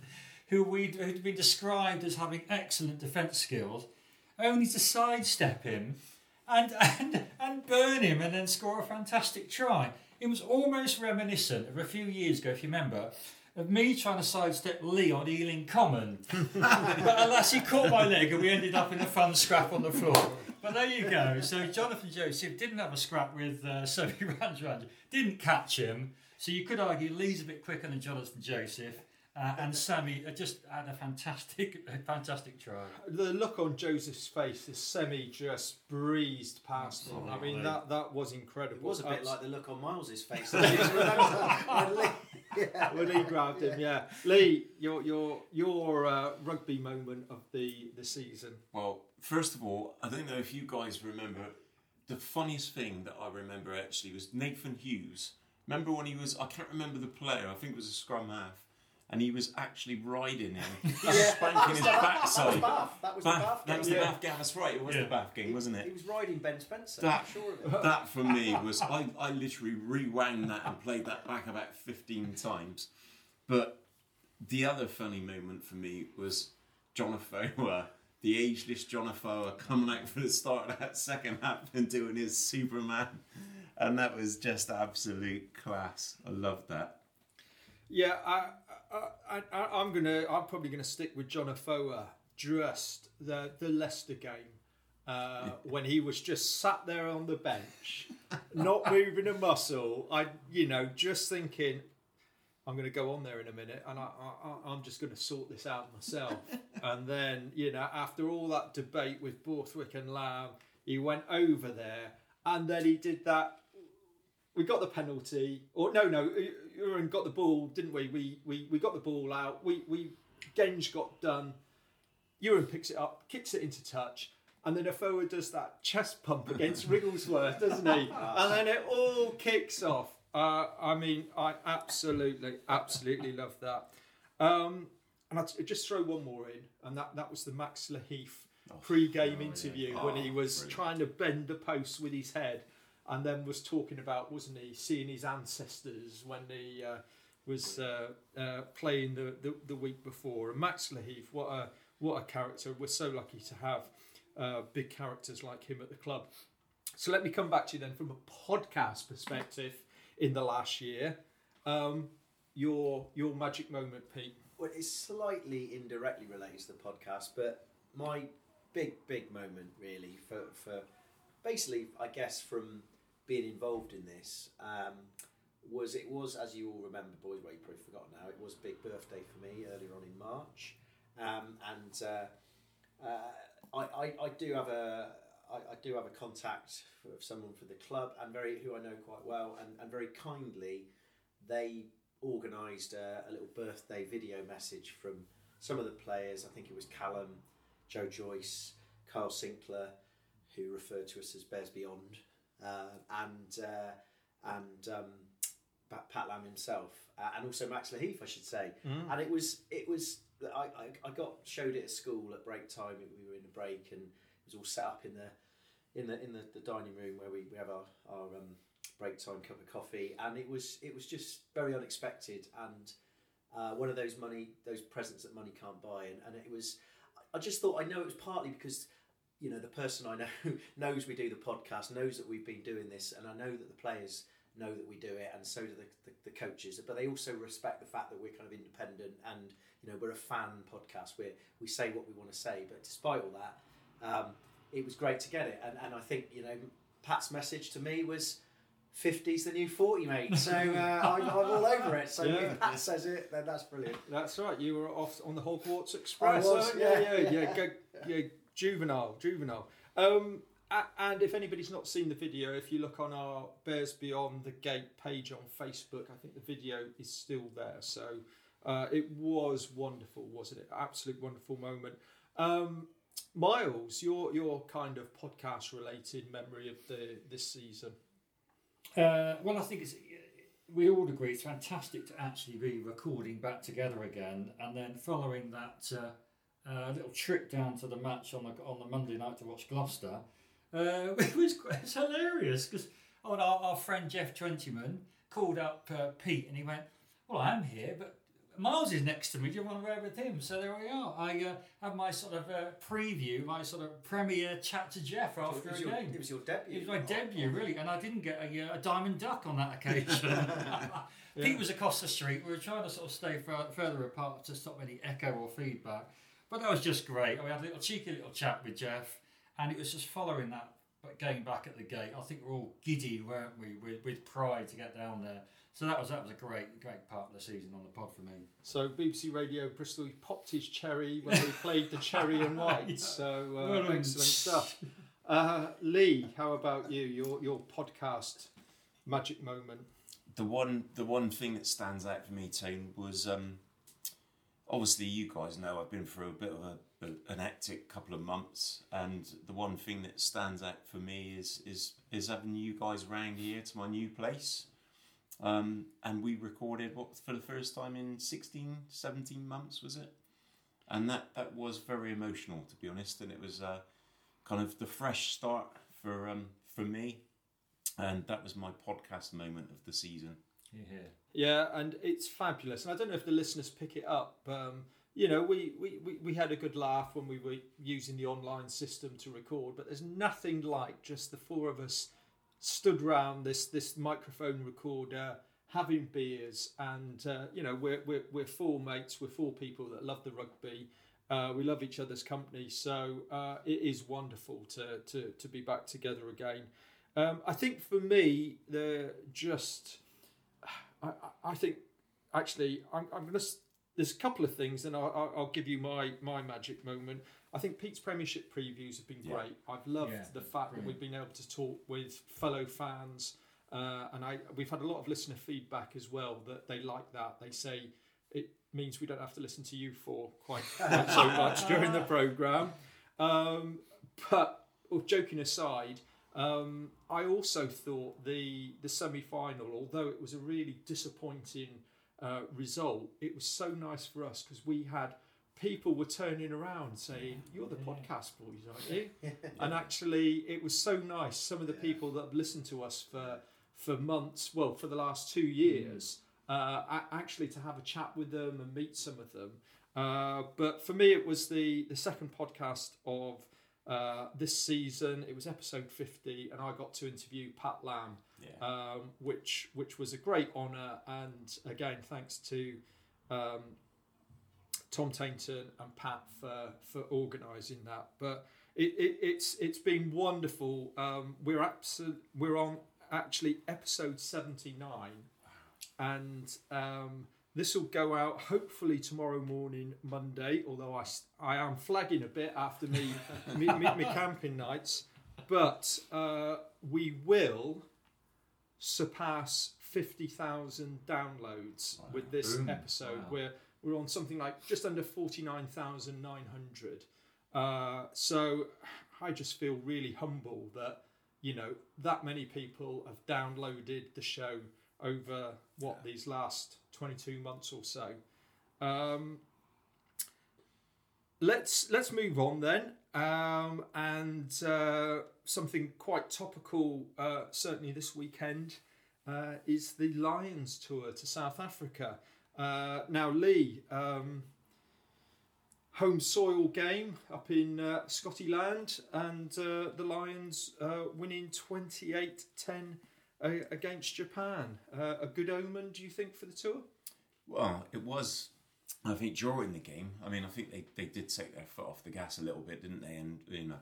who we'd who'd been described as having excellent defence skills, only to sidestep him and, and and burn him and then score a fantastic try. It was almost reminiscent of a few years ago, if you remember, of me trying to sidestep Lee on Ealing Common. but alas, he caught my leg and we ended up in a fun scrap on the floor. But there you go. So Jonathan Joseph didn't have a scrap with uh, Sophie Ranjraj, didn't catch him. So you could argue Lee's a bit quicker than Jonathan Joseph. Uh, and Semi uh, just had a fantastic, a fantastic try. The look on Joseph's face, as Semi just breezed past him. I mean, that that was incredible. It was a bit Abs- like the look on Miles's face. I just remember when Lee- yeah. when Lee grabbed him. Yeah, Lee, your your your uh, rugby moment of the the season. Well, first of all, I don't know if you guys remember. The funniest thing that I remember actually was Nathan Hughes. Remember when he was? I can't remember the player. I think it was a scrum half, and he was actually riding him, Yeah. spanking his backside. Bath. That was the Bath- Bath that was game. the Yeah. Bath game. That's right. It was Yeah. the Bath game, wasn't it? He it? was riding Ben Spencer. That- I'm sure of it. That for me was I, I literally rewound that and played that back about fifteen times. But the other funny moment for me was John Afoa, the ageless John Afoa coming out for the start of that second half and doing his Superman. And that was just absolute class. I loved that. Yeah, I, I, I, I'm gonna. I'm probably gonna stick with John Afoa. Just the the Leicester game uh, when he was just sat there on the bench, not moving a muscle. I, you know, just thinking, I'm going to go on there in a minute, and I, I, I'm just going to sort this out myself. and then, you know, after all that debate with Borthwick and Lam, he went over there, and then he did that we got the penalty, or no, no, Uren got the ball, didn't we? We we, we got the ball out. We we Genge got done. Uren picks it up, kicks it into touch, and then Afoa does that chest pump against Wigglesworth, doesn't he? and then it all kicks off. Uh, I mean, I absolutely, absolutely love that. Um, and I'll just throw one more in, and that, that was the Max Lahiff pre-game oh, yeah. interview when he Oh, was brilliant. trying to bend the post with his head, and then was talking about, wasn't he, seeing his ancestors when he uh, was uh, uh, playing the, the, the week before. And Max Lahiff, what a what a character! We're so lucky to have uh, big characters like him at the club. So let me come back to you then from a podcast perspective in the last year. Um, your your magic moment, Pete. Well, it's slightly indirectly related to the podcast, but my big, big moment really for, for basically, I guess, from being involved in this um, was it was, as you all remember, boys, well, you've probably forgotten now, it was a big birthday for me earlier on in March. Um, and uh, uh, I, I, I do have a I, I do have a contact of someone for the club and very who I know quite well and, and very kindly they organised a, a little birthday video message from some of the players. I think it was Callum, Joe Joyce, Kyle Sinckler, who referred to us as Bears Beyond, and uh, and um, Pat, Lam himself, uh, and also Max Lahiff, I should say. And it was it was I, I, I got showed it at school at break time. We were in a break and it was all set up in the in the in the, the dining room where we, we have our our um, break time cup of coffee, and it was it was just very unexpected and uh, one of those money those presents that money can't buy, and, and it was. I just thought I know it was partly because you know the person I know knows we do the podcast, knows that we've been doing this, and I know that the players know that we do it, and so do the, the, the coaches. But they also respect the fact that we're kind of independent, and you know we're a fan podcast. We we say what we want to say, but despite all that, um, it was great to get it, and and I think you know Pat's message to me was. 50's the new 40, mate. So uh, I'm, I'm all over it. So Yeah. if Pat says it, then that's brilliant. That's right. You were off on the Hogwarts Express. I was, weren't yeah. yeah, yeah, yeah, yeah. Juvenile, juvenile. Um, and if anybody's not seen the video, if you look on our Bears Beyond the Gate page on Facebook, I think the video is still there. So uh, it was wonderful, wasn't it? Absolute wonderful moment. Um, Miles, your your kind of podcast related memory of the this season. Uh, well, I think it's we all agree it's fantastic to actually be recording back together again, and then following that uh, uh, little trip down to the match on the on the Monday night to watch Gloucester. Uh, it was it's hilarious because oh, our, our friend Jeff Twentyman called up uh, Pete and he went, "Well, I'm here, but." Miles is next to me. Do you want to wear with him? So there we are. I uh, have my sort of uh, preview, my sort of premiere chat to Jeff after it, a your, game. it was your debut. It was my debut, really, and I didn't get a, uh, a diamond duck on that occasion. Pete was across the street. We were trying to sort of stay fur- further apart to stop any echo or feedback, but that was just great. We had a little cheeky little chat with Jeff, and it was just following that but going back at the gate. I think we're all giddy, weren't we, with, with pride to get down there. So that was that was a great great part of the season on the pod for me. So BBC Radio Bristol he popped his cherry when they played the cherry and white. So uh, Well excellent stuff. Uh, Lee, how about you? Your your podcast magic moment. the one the one thing that stands out for me, Tone, was um, obviously you guys know I've been through a bit of a, a- an hectic couple of months, and the one thing that stands out for me is is is having you guys round here to my new place. Um, and we recorded what for the first time in 16, 17 months, was it? And that, that was very emotional, to be honest. And it was uh, kind of the fresh start for um, for me. And that was my podcast moment of the season. Yeah, and it's fabulous. And I don't know if the listeners pick it up. Um, you know, we, we, we, we had a good laugh when we were using the online system to record, but there's nothing like just the four of us stood round this this microphone recorder having beers and uh, you know we're, we're we're four mates we're four people that love the rugby uh, we love each other's company so uh, it is wonderful to to to be back together again um, I think for me the just I, I- think actually I'm, I'm gonna there's a couple of things and I'll, I'll give you my my magic moment. I think Pete's Premiership previews have been Yeah. great. I've loved Yeah, the fact that we've been able to talk with fellow fans uh, and I we've had a lot of listener feedback as well that they like that. They say it means we don't have to listen to you for quite, quite so much during the program um, but well, joking aside um, I also thought the the semi final although it was a really disappointing uh, result it was so nice for us because we had people were turning around saying you're the Yeah. podcast boys aren't you? And actually it was so nice. Some of the Yeah. people that have listened to us for for months well for the last two years uh, actually to have a chat with them and meet some of them. Uh, but for me it was the the second podcast of uh, this season it was episode 50 and i got to interview Pat Lam Yeah. um, which which was a great honour. And again, thanks to um, Tom Tainton and Pat for for organising that. But it, it, it's it's been wonderful. Um, we're abso- we're on actually episode seventy nine, and um, this will go out hopefully tomorrow morning, Monday. Although I, I am flagging a bit after me me, me, me camping nights, but uh, we will surpass 50,000 downloads Wow. with this Boom. episode. Wow. We're, we're on something like just under 49,900. Uh, so I just feel really humble that, you know, that many people have downloaded the show over what Yeah. these last 22 months or so. Um, let's let's move on then um, and uh, something quite topical uh, certainly this weekend uh, is the lions tour to south africa uh, now lee um, home soil game up in uh, scottyland and uh, the lions uh, winning 28-10 uh, against japan uh, a good omen do you think for the tour Well, it was. I think during the game. I mean, I think they, they did take their foot off the gas a little bit, didn't they? And you know,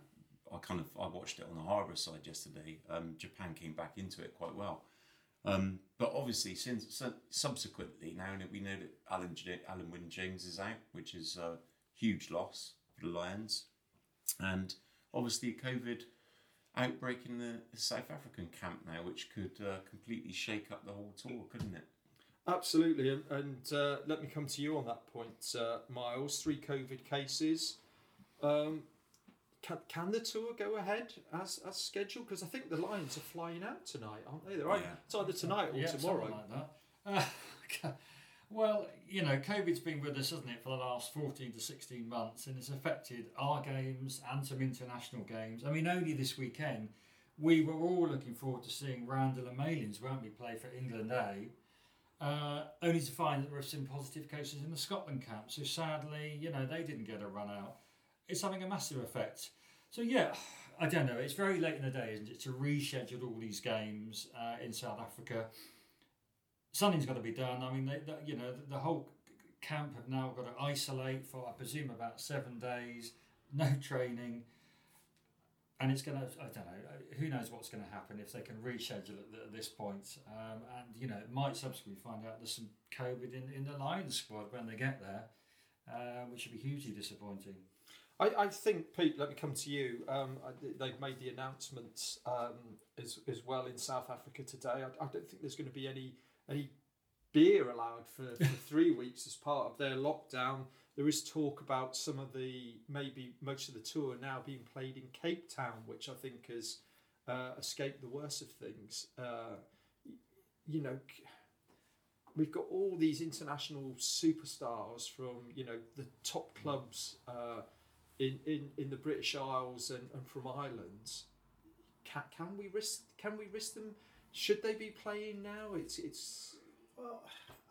I kind of I watched it on the harbour side yesterday. Um, Japan came back into it quite well. Um, but obviously, since su- subsequently now we know that Alan Alun Wyn Jones is out, which is a huge loss for the Lions, and obviously COVID outbreak in the South African camp now, which could uh, completely shake up the whole tour, couldn't it? Absolutely, and, and uh, let me come to you on that point, uh, Miles. Three COVID cases. Um, can, can the tour go ahead as, as scheduled? Because I think the Lions are flying out tonight, aren't they? They're right. Yeah. It's either tonight or yeah, tomorrow. something like that. Uh, well, you know, COVID's been with us, hasn't it, for the last 14 to 16 months, and it's affected our games and some international games. I mean, only this weekend, we were all looking forward to seeing Randall and Malins, weren't we, play for England A, uh, only to find that there were some positive cases in the Scotland camp. So sadly, you know, they didn't get a run out. It's having a massive effect. So yeah, I don't know. It's very late in the day, isn't it, to reschedule all these games uh, in South Africa. Something's got to be done. I mean, they, they, you know, the, the whole camp have now got to isolate for, I presume, about seven days. No training, and it's going to. I don't know. Who knows what's going to happen if they can reschedule it at this point? Um, and you know, it might subsequently find out there's some COVID in, in the Lions squad when they get there, uh, which would be hugely disappointing. I, I think, Pete, let me come to you. Um, they've made the announcements um, as, as well in South Africa today. I, I don't think there's going to be any any beer allowed for, for three weeks as part of their lockdown. There is talk about some of the, maybe most of the tour now being played in Cape Town, which I think has uh, escaped the worst of things. Uh, you know, we've got all these international superstars from you know the top clubs uh, in, in in the British Isles and, and from Ireland. Can, can we risk? Can we risk them? Should they be playing now? It's it's Well,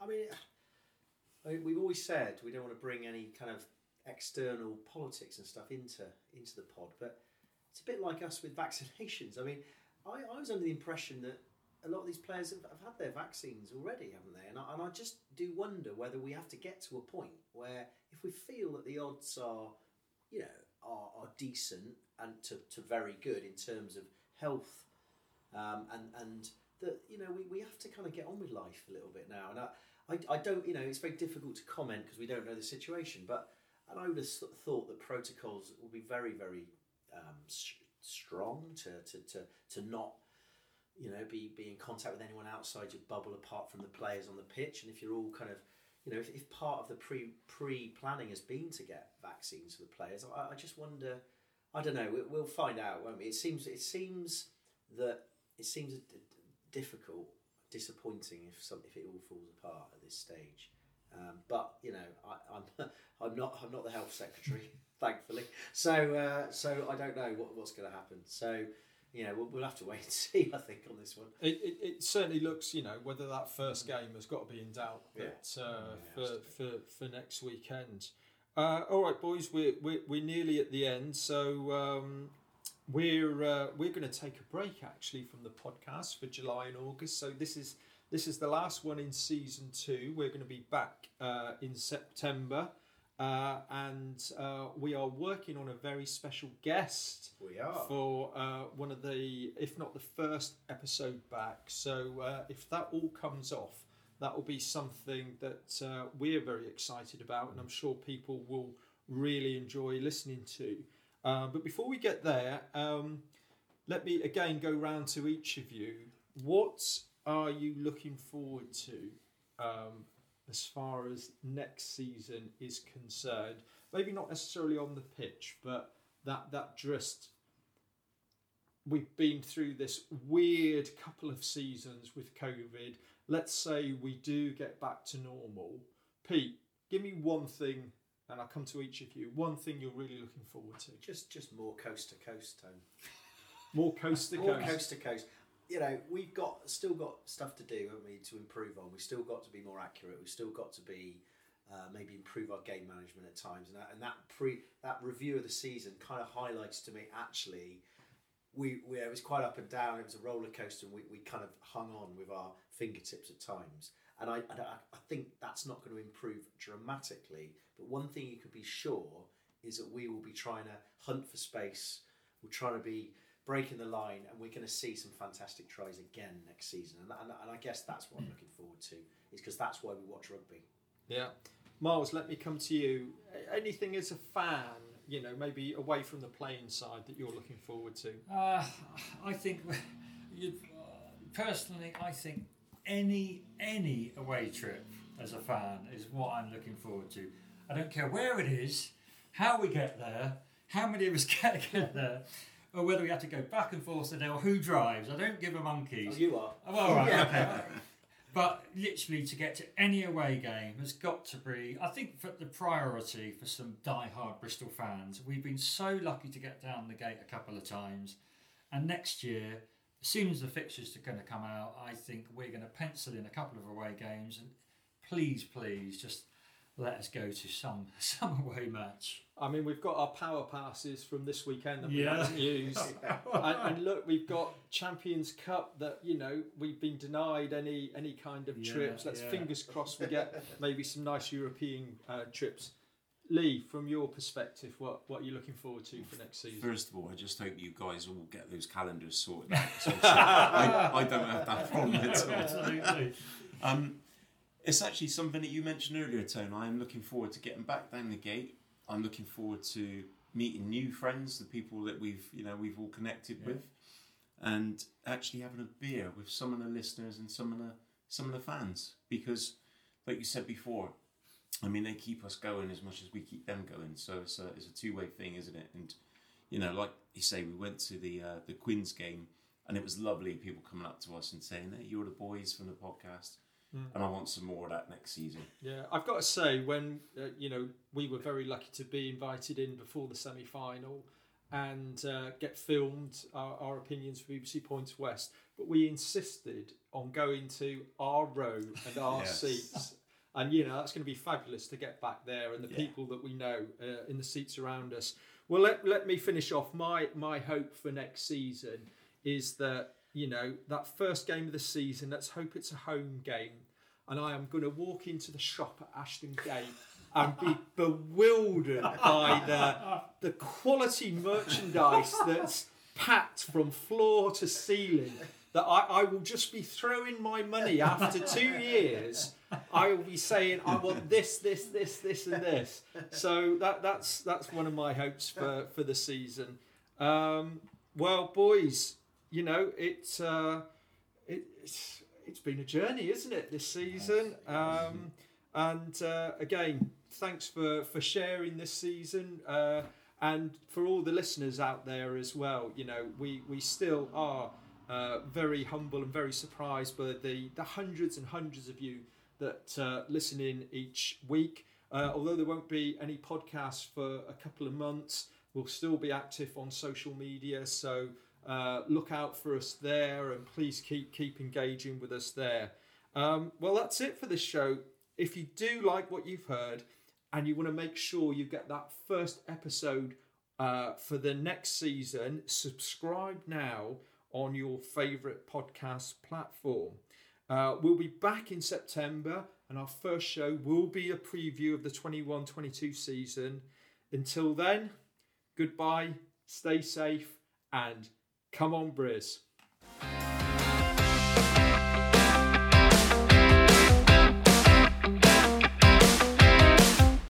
I mean, I mean, we've always said we don't want to bring any kind of external politics and stuff into into the pod, but it's a bit like us with vaccinations. I mean, I, I was under the impression that a lot of these players have, have had their vaccines already, haven't they? And I, and I just do wonder whether we have to get to a point where if we feel that the odds are, you know, are, are decent and to, to very good in terms of health um, and and that you know we, we have to kind of get on with life a little bit now. And I, I, I don't you know it's very difficult to comment because we don't know the situation but and I would have thought that protocols will be very very um, s- strong to, to, to, to not you know be, be in contact with anyone outside your bubble apart from the players on the pitch. And if you're all kind of you know if, if part of the pre pre planning has been to get vaccines for the players I, I just wonder I don't know we, we'll find out won't we? It seems it seems that it seems d- difficult, disappointing if some if it all falls apart at this stage. Um, but you know, I, I'm I'm not I'm not the health secretary, thankfully. So uh, so I don't know what, what's going to happen. So you know, we'll, we'll have to wait and see. I think on this one. it, it, it certainly looks you know whether that first game has got to be in doubt, Yeah. but uh, Yeah, for, for for next weekend. Uh, all right, boys, we're, we're we're nearly at the end, so um, we're uh, we're going to take a break actually from the podcast for July and August. So this is this is the last one in season two. We're going to be back uh, in September, uh, and uh, we are working on a very special guest We are. for uh, one of the, if not the first episode back. So uh, if that all comes off, that will be something that uh, we're very excited about, and I'm sure people will really enjoy listening to. Uh, but before we get there, um, let me again go round to each of you. What are you looking forward to um, as far as next season is concerned? Maybe not necessarily on the pitch, but that that just we've been through this weird couple of seasons with COVID. Let's say we do get back to normal. Pete, give me one thing, and I'll come to each of you. One thing you're really looking forward to. Just just more coast to coast tone. More coast to More coast. coast to coast. You know, we've got still got stuff to do, haven't we, to improve on. We've still got to be more accurate. We've still got to be uh, maybe improve our game management at times. And that, and that pre that review of the season kind of highlights to me actually. We, we it was quite up and down. It was a roller coaster, and we, we kind of hung on with our fingertips at times. And I, and I I think that's not going to improve dramatically. But one thing you can be sure is that we will be trying to hunt for space. We're trying to be breaking the line, and we're going to see some fantastic tries again next season. And, and, and I guess that's what I'm looking forward to, is because that's why we watch rugby. Yeah. Miles, let me come to you. Anything as a fan, you know, maybe away from the playing side that you're looking forward to? Uh, I think, you, uh, personally, I think any any away trip as a fan is what I'm looking forward to. I don't care where it is, how we get there, how many of us get, get there, or whether we have to go back and forth today, or who drives. I don't give a Oh, monkeys. you are. Oh, all right, okay. But literally, to get to any away game has got to be, I think, for the priority for some die-hard Bristol fans. We've been so lucky to get down the gate a couple of times, and next year, as soon as the fixtures are going to come out, I think we're going to pencil in a couple of away games. And please, please, just let us go to some some away match. I mean, we've got our power passes from this weekend that we Yeah. haven't used. and, and look, we've got Champions Cup that, you know, we've been denied any any kind of Yeah, trips. Let's yeah. fingers crossed we get maybe some nice European uh, trips. Lee, from your perspective, what, what are you looking forward to for next season? First of all, I just hope you guys all get those calendars sorted out. 'cause obviously I, I don't have that problem at all. Absolutely. Um, it's actually something that you mentioned earlier, Tone. I'm looking forward to getting back down the gate. I'm looking forward to meeting new friends, the people that we've you know we've all connected Yeah. with, and actually having a beer with some of the listeners and some of the some of the fans. Because, like you said before, I mean they keep us going as much as we keep them going. So it's a it's a two way thing, isn't it? And you know, like you say, we went to the uh, the Quins game, and it was lovely. People coming up to us and saying, "Hey, you're the boys from the podcast." and I want some more of that next season. Yeah, I've got to say, when uh, you know we were very lucky to be invited in before the semi final and uh, get filmed our, our opinions for BBC Points West, but we insisted on going to our row and our Yes. seats. And you know that's going to be fabulous to get back there and the Yeah. people that we know uh, in the seats around us. Well, let, let me finish off. My my hope for next season is that you know that first game of the season. Let's hope it's a home game, and I am going to walk into the shop at Ashton Gate and be bewildered by the the quality merchandise that's packed from floor to ceiling. That I, I will just be throwing my money after two years. I will be saying I want this, this, this, this, and this. So that that's that's one of my hopes for for the season. Um, well, boys, you know it's uh, it, it's it's been a journey, isn't it, this season? Um, and uh, again, thanks for for sharing this season. Uh, and for all the listeners out there as well, you know, we, we still are uh, very humble and very surprised by the, the hundreds and hundreds of you that uh, listen in each week. Uh, although there won't be any podcasts for a couple of months, we'll still be active on social media. So uh, look out for us there, and please keep keep engaging with us there. Um, well, that's it for this show. If you do like what you've heard, and you want to make sure you get that first episode uh, for the next season, subscribe now on your favourite podcast platform. Uh, we'll be back in September, and our first show will be a preview of the 21 22 season. Until then, goodbye, stay safe, and come on, Briz.